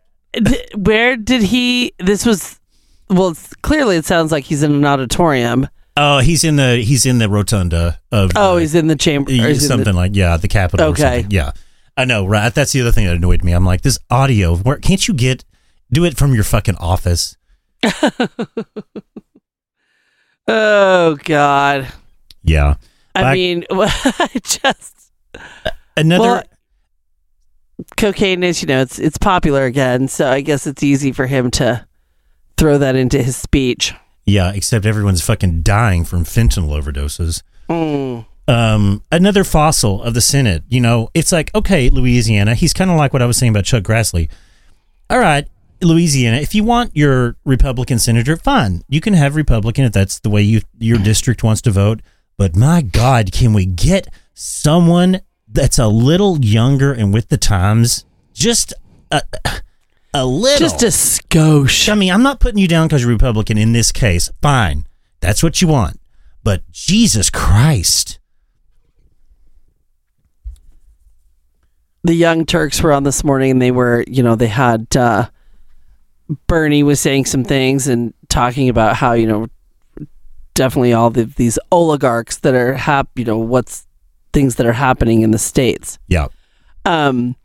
where did he? This was well. Clearly, it sounds like he's in an auditorium. Oh, he's in the he's in the rotunda of Oh, he's in the chamber. he's in the- something like yeah, the Capitol. or Okay. something. yeah, I know. Right, that's the other thing that annoyed me. I'm like, this audio. Where can't you get do it from your fucking office? <laughs> oh God. Yeah, I Back- mean, <laughs> I just another. well, cocaine is you know it's it's popular again, so I guess it's easy for him to throw that into his speech. yeah, except everyone's fucking dying from fentanyl overdoses. Mm. Um, another fossil of the Senate. You know, it's like okay, Louisiana. He's kind of like what I was saying about Chuck Grassley. All right, Louisiana. If you want your Republican senator, fine. You can have Republican if that's the way you your district wants to vote. But my God, can we get someone that's a little younger and with the times? Just a, a little. Just a skosh. I mean, I'm not putting you down because you're Republican in this case. Fine. That's what you want. But Jesus Christ. The Young Turks were on this morning and they were, you know, they had uh, Bernie was saying some things and talking about how, you know, definitely all the, these oligarchs that are hap, you know, what's things that are happening in the states. Yeah. Um,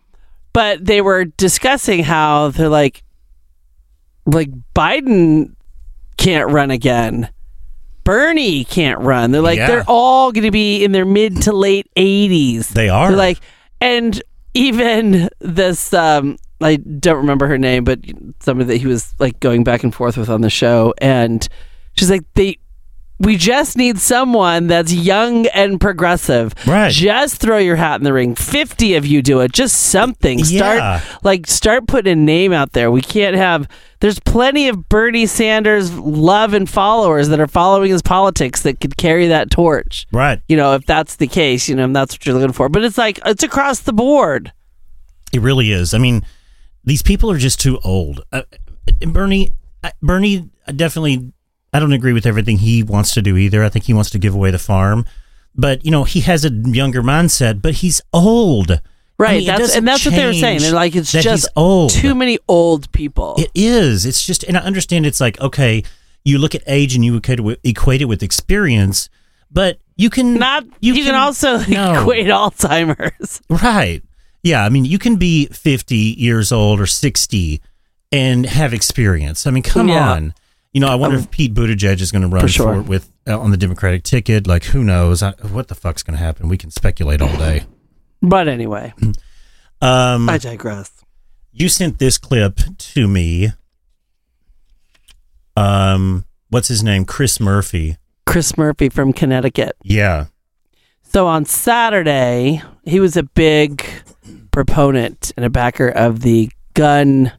but they were discussing how they're like, like Biden can't run again. Bernie can't run. They're like Yeah. they're all going to be in their mid to late 80s. They are. They're like and even this um I don't remember her name, but somebody that he was like going back and forth with on the show and she's like they we just need someone that's young and progressive. Right. Just throw your hat in the ring. 50 of you do it. Just something. Start Yeah. like start putting a name out there. We can't have there's plenty of Bernie Sanders love and followers that are following his politics that could carry that torch. Right. You know, if that's the case, you know, and that's what you're looking for. But it's like it's across the board. It really is. I mean, these people are just too old. Uh, Bernie, uh, Bernie, definitely. I don't agree with everything he wants to do either. I think he wants to give away the farm, but you know he has a younger mindset. But he's old, I Right. mean, that's and that's what they were saying. They're like it's just old. too many old people. It is. It's just, and I understand it's like, okay, you look at age and you equate it with, equate it with experience, but you can not. You, can, also No. equate Alzheimer's. <laughs> Right. Yeah. I mean, you can be 50 years old or 60 and have experience. I mean, come Yeah. on. You know, I wonder if Pete Buttigieg is going to run For sure. for with uh, on the Democratic ticket. Like, who knows? I, what the fuck's going to happen? We can speculate all day. But anyway, <clears throat> Um, I digress. You sent this clip to me. Um, what's his name? Chris Murphy. Chris Murphy from Connecticut. Yeah. So on Saturday, he was a big proponent and a backer of the gun.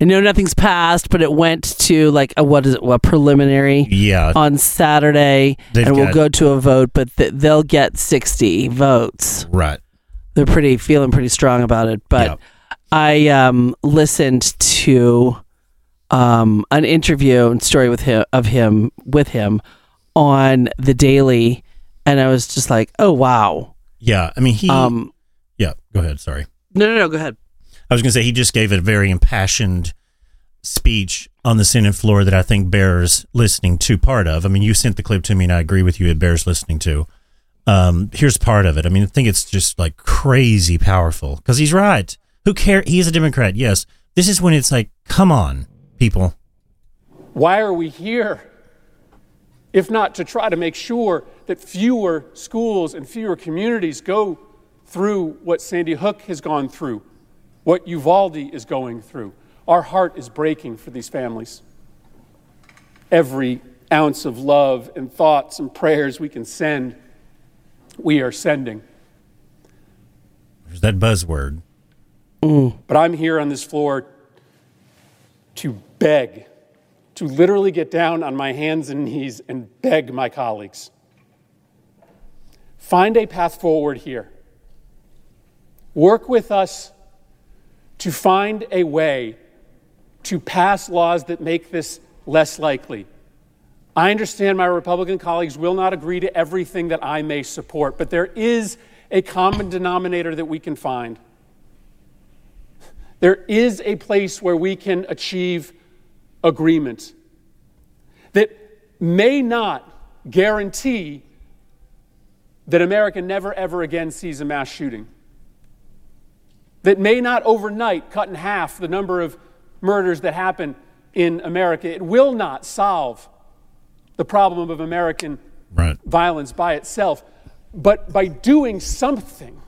I know nothing's passed, but it went to like a what is it? What preliminary? Yeah. On Saturday, They've and will got- go to a vote, but th- they'll get sixty votes. Right. They're pretty feeling pretty strong about it. But I um, listened to um, an interview and story with him of him with him on the Daily, and I was just like, oh wow. Yeah. I mean, he. Um, yeah. Go ahead. Sorry. No, no, no. Go ahead. I was going to say he just gave a very impassioned speech on the Senate floor that I think bears listening to part of. I mean, you sent the clip to me, and I agree with you. It bears listening to. Um, here's part of it. I mean, I think it's just like crazy powerful because he's right. Who care? He's a Democrat. Yes. This is when it's like, come on, people. Why are we here? If not to try to make sure that fewer schools and fewer communities go through what Sandy Hook has gone through, what Uvalde is going through. Our heart is breaking for these families. Every ounce of love and thoughts and prayers we can send, we are sending. There's that buzzword. Mm. But I'm here on this floor to beg, to literally get down on my hands and knees and beg my colleagues. Find a path forward here. Work with us to find a way to pass laws that make this less likely. I understand my Republican colleagues will not agree to everything that I may support, but there is a common denominator that we can find. There is a place where we can achieve agreement that may not guarantee that America never ever again sees a mass shooting, that may not overnight cut in half the number of murders that happen in America. It will not solve the problem of American violence by itself. But by doing something,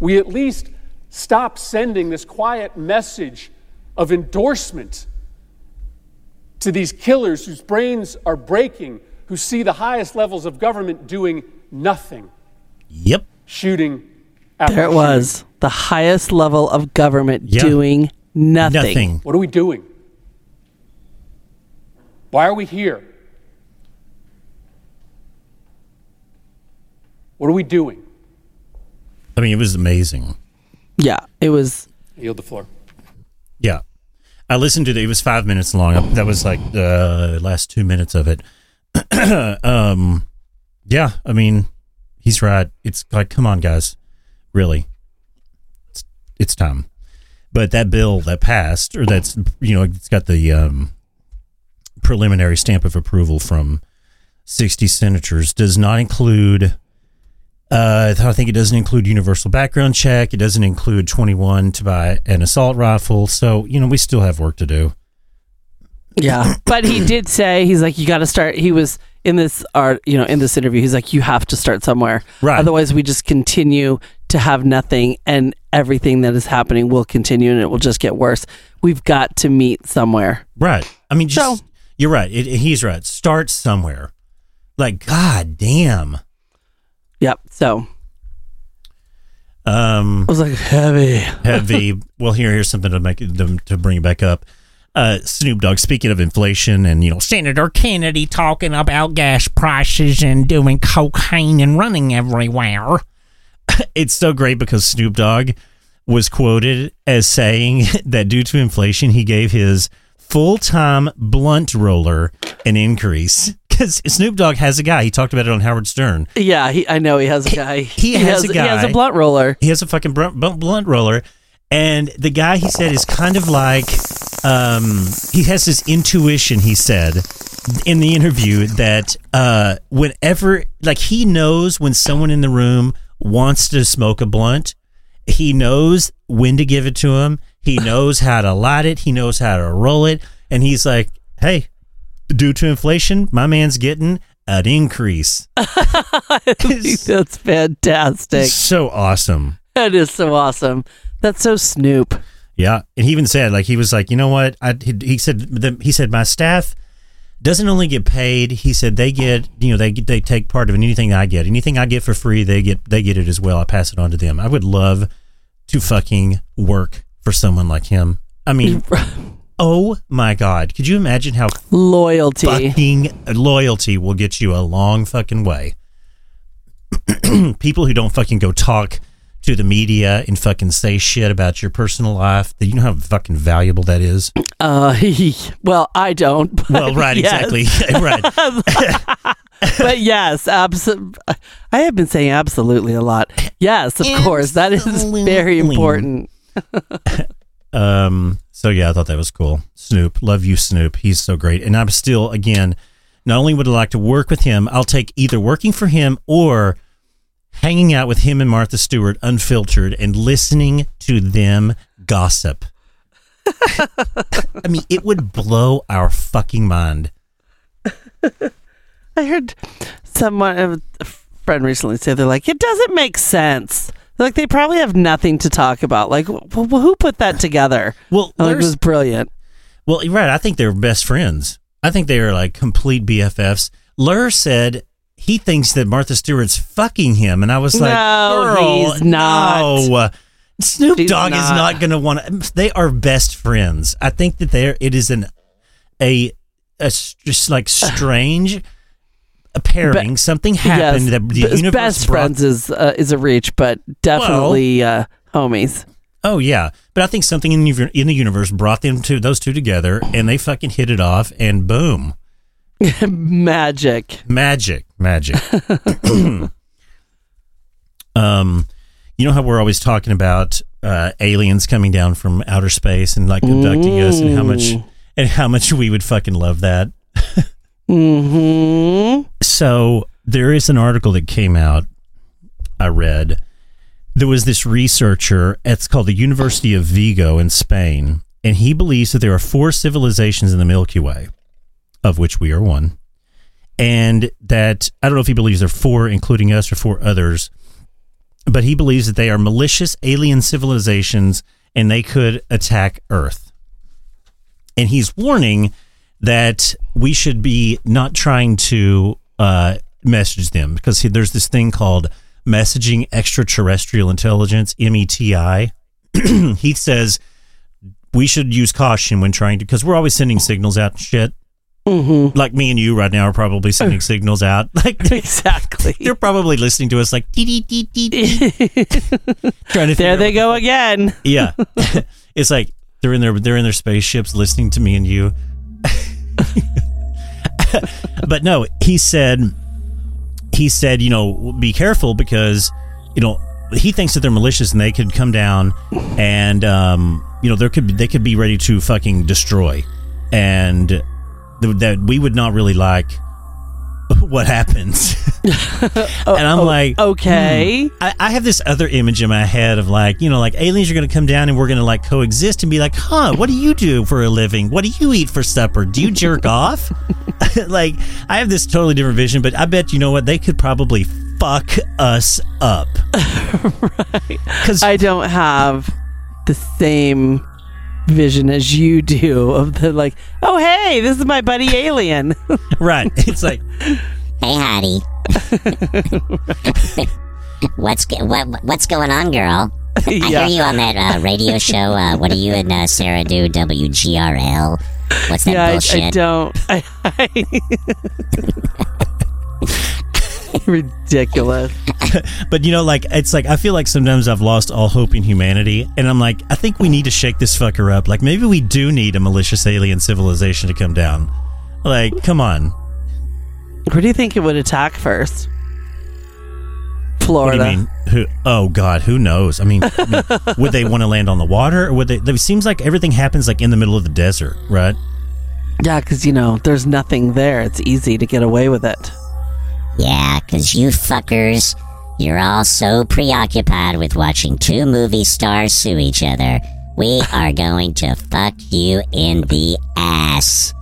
we at least stop sending this quiet message of endorsement to these killers whose brains are breaking, who see the highest levels of government doing nothing. Yep. Shooting after There it was. The highest level of government Yeah. doing nothing. What are we doing? Why are we here? What are we doing? I mean, it was amazing. Yeah, it was. Yield the floor. Yeah. I listened to it. It was five minutes long. That was like the last two minutes of it. <clears throat> um, yeah. I mean, he's right. It's like, come on, guys. Really. It's, it's time. But that bill that passed, or that's, you know, it's got the um, preliminary stamp of approval from 60 senators, does not include uh, I think it doesn't include universal background check. It doesn't include 21 to buy an assault rifle. So, you know, we still have work to do. Yeah, <coughs> but he did say he's like you got to start. He was in this art, you know, in this interview. He's like you have to start somewhere, Right. Otherwise, we just continue to have nothing, and everything that is happening will continue, and it will just get worse. We've got to meet somewhere. Right. I mean, just, you're right. It, he's right. Start somewhere. Like, God damn. Yep. So, um, I was like heavy, heavy. <laughs> well, here, here's something to make to, to bring it back up. Uh, Snoop Dogg, speaking of inflation and, you know, Senator Kennedy talking about gas prices and doing cocaine and running everywhere. <laughs> it's so great because Snoop Dogg was quoted as saying <laughs> that due to inflation, he gave his full time blunt roller an increase. Because Snoop Dogg has a guy. He talked about it on Howard Stern. yeah, he, I know he has a guy. He, has, a guy. He has a blunt roller. He has a fucking blunt, blunt blunt roller, and the guy he said is kind of like um, he has this intuition. He said in the interview that uh, whenever like he knows when someone in the room wants to smoke a blunt, he knows when to give it to him. He <laughs> knows how to light it. He knows how to roll it, and he's like. hey, due to inflation, my man's getting an increase. I <laughs> think that's fantastic. So awesome. That is so awesome. That's so Snoop. Yeah, and he even said like he was like, you know what? I he, he said the, he said my staff doesn't only get paid. He said they get you know they they take part of anything I get. Anything I get for free, they get they get it as well. I pass it on to them. I would love to fucking work for someone like him. I mean, <laughs> oh my god, could you imagine how loyalty fucking uh, loyalty will get you a long fucking way? <clears throat> People who don't fucking go talk to the media and fucking say shit about your personal life. You know how fucking valuable that is. Uh, <laughs> well, I don't. Well, right, yes. exactly. <laughs> right. <laughs> but yes, absolutely. I have been saying absolutely a lot. Yes, of course. That is very important. Um. So yeah, I thought that was cool. Snoop, love you, Snoop. He's so great, and I'm still again. Not only would I like to work with him, I'll take either working for him or hanging out with him and Martha Stewart unfiltered and listening to them gossip. <laughs> I mean, it would blow our fucking mind. <laughs> I heard someone, a friend recently say, they're like, it doesn't make sense. Like, they probably have nothing to talk about. Like, wh- wh- who put that together? Well, like, it was brilliant. Well, right. I think they're best friends. I think they are like complete BFFs. Lur said he thinks that Martha Stewart's fucking him, and I was like, No, "Girl, he's not. no." Snoop He's Dogg is not. going to want to. They are best friends. I think that they're. It is an a a just like strange a pairing. Something happened Yes, that the b- universe best brought- friends is uh, is a reach, but definitely uh, homies. Oh yeah, but I think something in the, in the universe brought them to those two together, and they fucking hit it off, and boom. <laughs> Magic. Magic, magic. <laughs> um, you know how we're always talking about uh, aliens coming down from outer space and like abducting us, and how much Mm. and how much we would fucking love that. hmm So there is an article that came out. I read there was this researcher. It's called the University of Vigo in Spain, and he believes that there are four civilizations in the Milky Way, of which we are one, and that I don't know if he believes there are four, including us, or four others, but he believes that they are malicious alien civilizations and they could attack Earth. And he's warning that we should be not trying to uh, message them because he- there's this thing called messaging extraterrestrial intelligence, METI. <clears throat> he says we should use caution when trying to, because we're always sending signals out and shit. Mm-hmm. Like me and you right now are probably sending <laughs> signals out. <laughs> Like exactly. <laughs> They're probably listening to us like dee dee dee dee. Trying to There they go again. yeah. it's like they're in their they're in their spaceships listening to me and you. but no, he said he said, you know, be careful because, you know, he thinks that they're malicious and they could come down and um, you know, there could be, they could be ready to fucking destroy. And th- that we would not really like <laughs> what happens. <laughs> and I'm oh, like, okay. hmm. I, I have this other image in my head of like, you know, like aliens are going to come down and we're going to like coexist and be like, huh, what do you do for a living? What do you eat for supper? Do you jerk <laughs> off? like, I have this totally different vision, but I bet you know what? They could probably fuck us up. Right. Because I don't have the same vision as you do of the like, oh hey, this is my buddy alien. <laughs> right. It's like, Hey, Hottie. <laughs> what's go- what, what's going on, girl? I Yeah. hear you on that uh, radio show. Uh, what do you and uh, Sarah do? WGRL. What's that yeah, I, bullshit? I don't. I, I <laughs> <laughs> ridiculous. <laughs> but you know, like it's like I feel like sometimes I've lost all hope in humanity, and I'm like, I think we need to shake this fucker up. Like maybe we do need a malicious alien civilization to come down. Like, come on. Where do you think it would attack first? What Florida. do you mean? Who, oh God, who knows? I mean, I <laughs> mean, would they want to land on the water, or would they? It seems like everything happens like in the middle of the desert, right? Yeah, because you know there's nothing there. It's easy to get away with it. Yeah, 'cause you fuckers, you're all so preoccupied with watching two movie stars sue each other. We <laughs> are going to fuck you in the ass.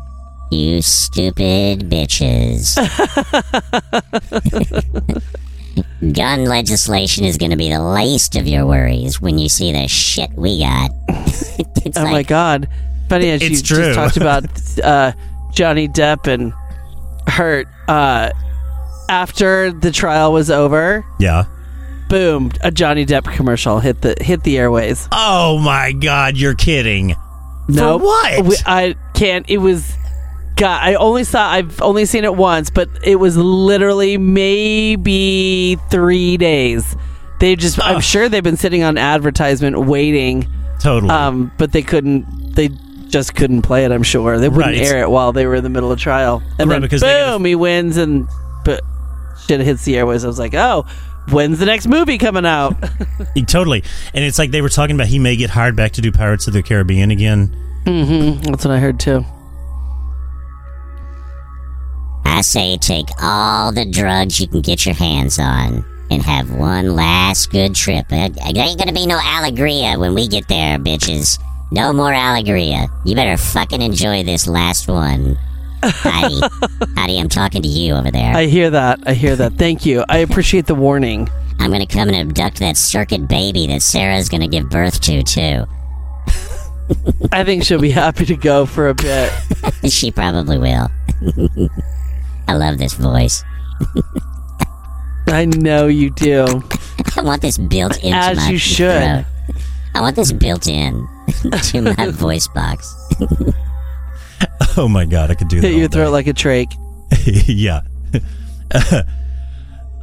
You stupid bitches. <laughs> Gun legislation is going to be the least of your worries when you see the shit we got. <laughs> it's oh my god! Funny as you true. just talked about uh, Johnny Depp and Heard. Uh, after the trial was over, Yeah. boom! A Johnny Depp commercial hit the hit the airways. Oh my god, you're kidding. No, what? We, I can't. It was. God, I only saw. I've only seen it once, but it was literally maybe three days. They just. I'm sure they've been sitting on advertisement waiting. Totally. Um, but they couldn't. They just couldn't play it. I'm sure they wouldn't Right, air it while they were in the middle of trial. And Right, then because they gotta- boom, he wins, and but shit hits the airways. I was like, oh, when's the next movie coming out? <laughs> Totally. And it's like they were talking about he may get hired back to do Pirates of the Caribbean again. hmm That's what I heard too. I say take all the drugs you can get your hands on and have one last good trip. There ain't gonna be no Alegria when we get there, bitches. No more Alegria. You better fucking enjoy this last one. Heidi, Heidi, I'm talking to you over there. I hear that. I hear that. Thank you. I appreciate the warning. I'm gonna come and abduct that circuit baby that Sarah's gonna give birth to, too. I think she'll be happy to go for a bit. <laughs> she probably will. <laughs> I love this voice. I know you do. I want this built into As you should. throat. I want this built in <laughs> to my voice box. <laughs> Oh my god, I could do that. Hit your throat like a trach. <laughs> yeah. <laughs>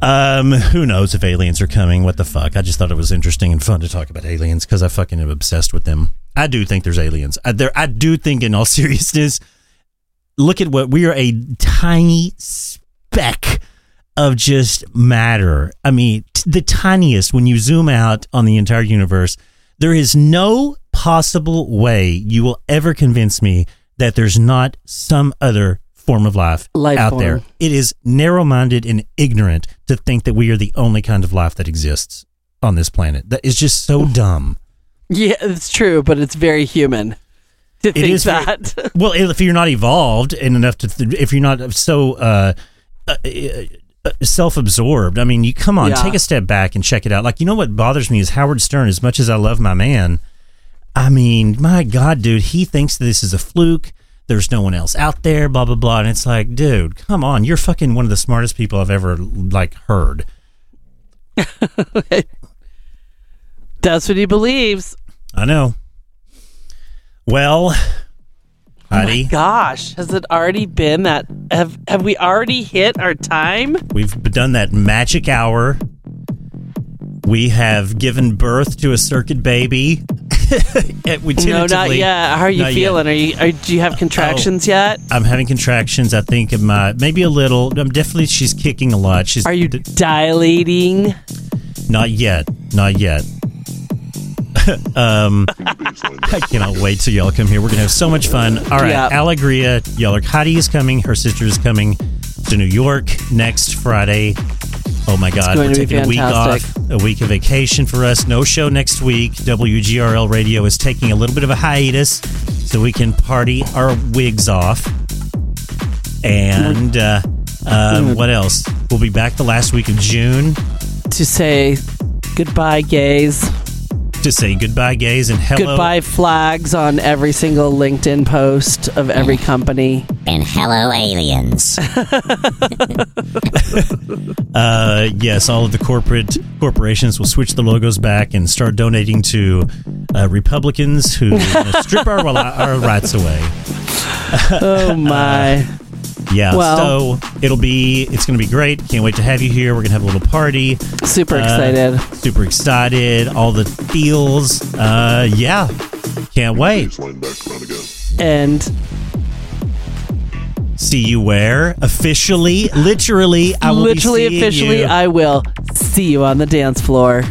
um, who knows if aliens are coming? What the fuck? I just thought it was interesting and fun to talk about aliens because I fucking am obsessed with them. I do think there's aliens. I, there, I do think, in all seriousness, look at what we are a tiny speck of just matter. I mean, t- the tiniest when you zoom out on the entire universe. There is no possible way you will ever convince me that there's not some other form of life, Life out form. there. It is narrow minded and ignorant to think that we are the only kind of life that exists on this planet. That is just so dumb. Yeah, it's true, but it's very human to It think is very- that. <laughs> well, if you're not evolved in enough to, th- if you're not so uh, uh, uh, self-absorbed, I mean, you come on, Yeah. take a step back and check it out. Like, you know what bothers me is Howard Stern. As much as I love my man, I mean, my God, dude, he thinks this is a fluke. There's no one else out there, blah blah blah, and it's like, dude, come on, you're fucking one of the smartest people I've ever like heard. <laughs> That's what he believes. I know. Well, oh Heidi, Gosh, has it already been that? Have have we already hit our time? We've done that magic hour. We have given birth to a circuit baby. <laughs> we No, not yet. How are you Not yet. feeling? Are you? Are, do you have oh, contractions yet? I'm having contractions. I think of my maybe a little. I'm definitely. She's kicking a lot. She's. Are you dilating? Not yet. Not yet. <laughs> um, I cannot wait till y'all come here. We're gonna have so much fun. All right, Yeah. Alegria. Y'all are. Heidi is coming. Her sister is coming to New York next Friday. Oh my God, going we're taking a week off, a week of vacation for us. No show next week. WGRL Radio is taking a little bit of a hiatus so we can party our wigs off. And uh, uh, what else? We'll be back the last week of June To say goodbye, gays. To say goodbye, gays, and hello. Goodbye flags on every single LinkedIn post of every company. And hello, aliens. <laughs> <laughs> Uh, yes, all of the corporate corporations will switch the logos back and start donating to uh, Republicans who uh, strip our, our rights away. <laughs> Oh my. Yeah, Well- so it'll be it's going to be great. Can't wait to have you here. We're going to have a little party. Super Uh, excited. super excited. All the feels. Uh, yeah, can't wait. And See you where officially, literally. I will be literally, seeing officially, you. I will see you on the dance floor.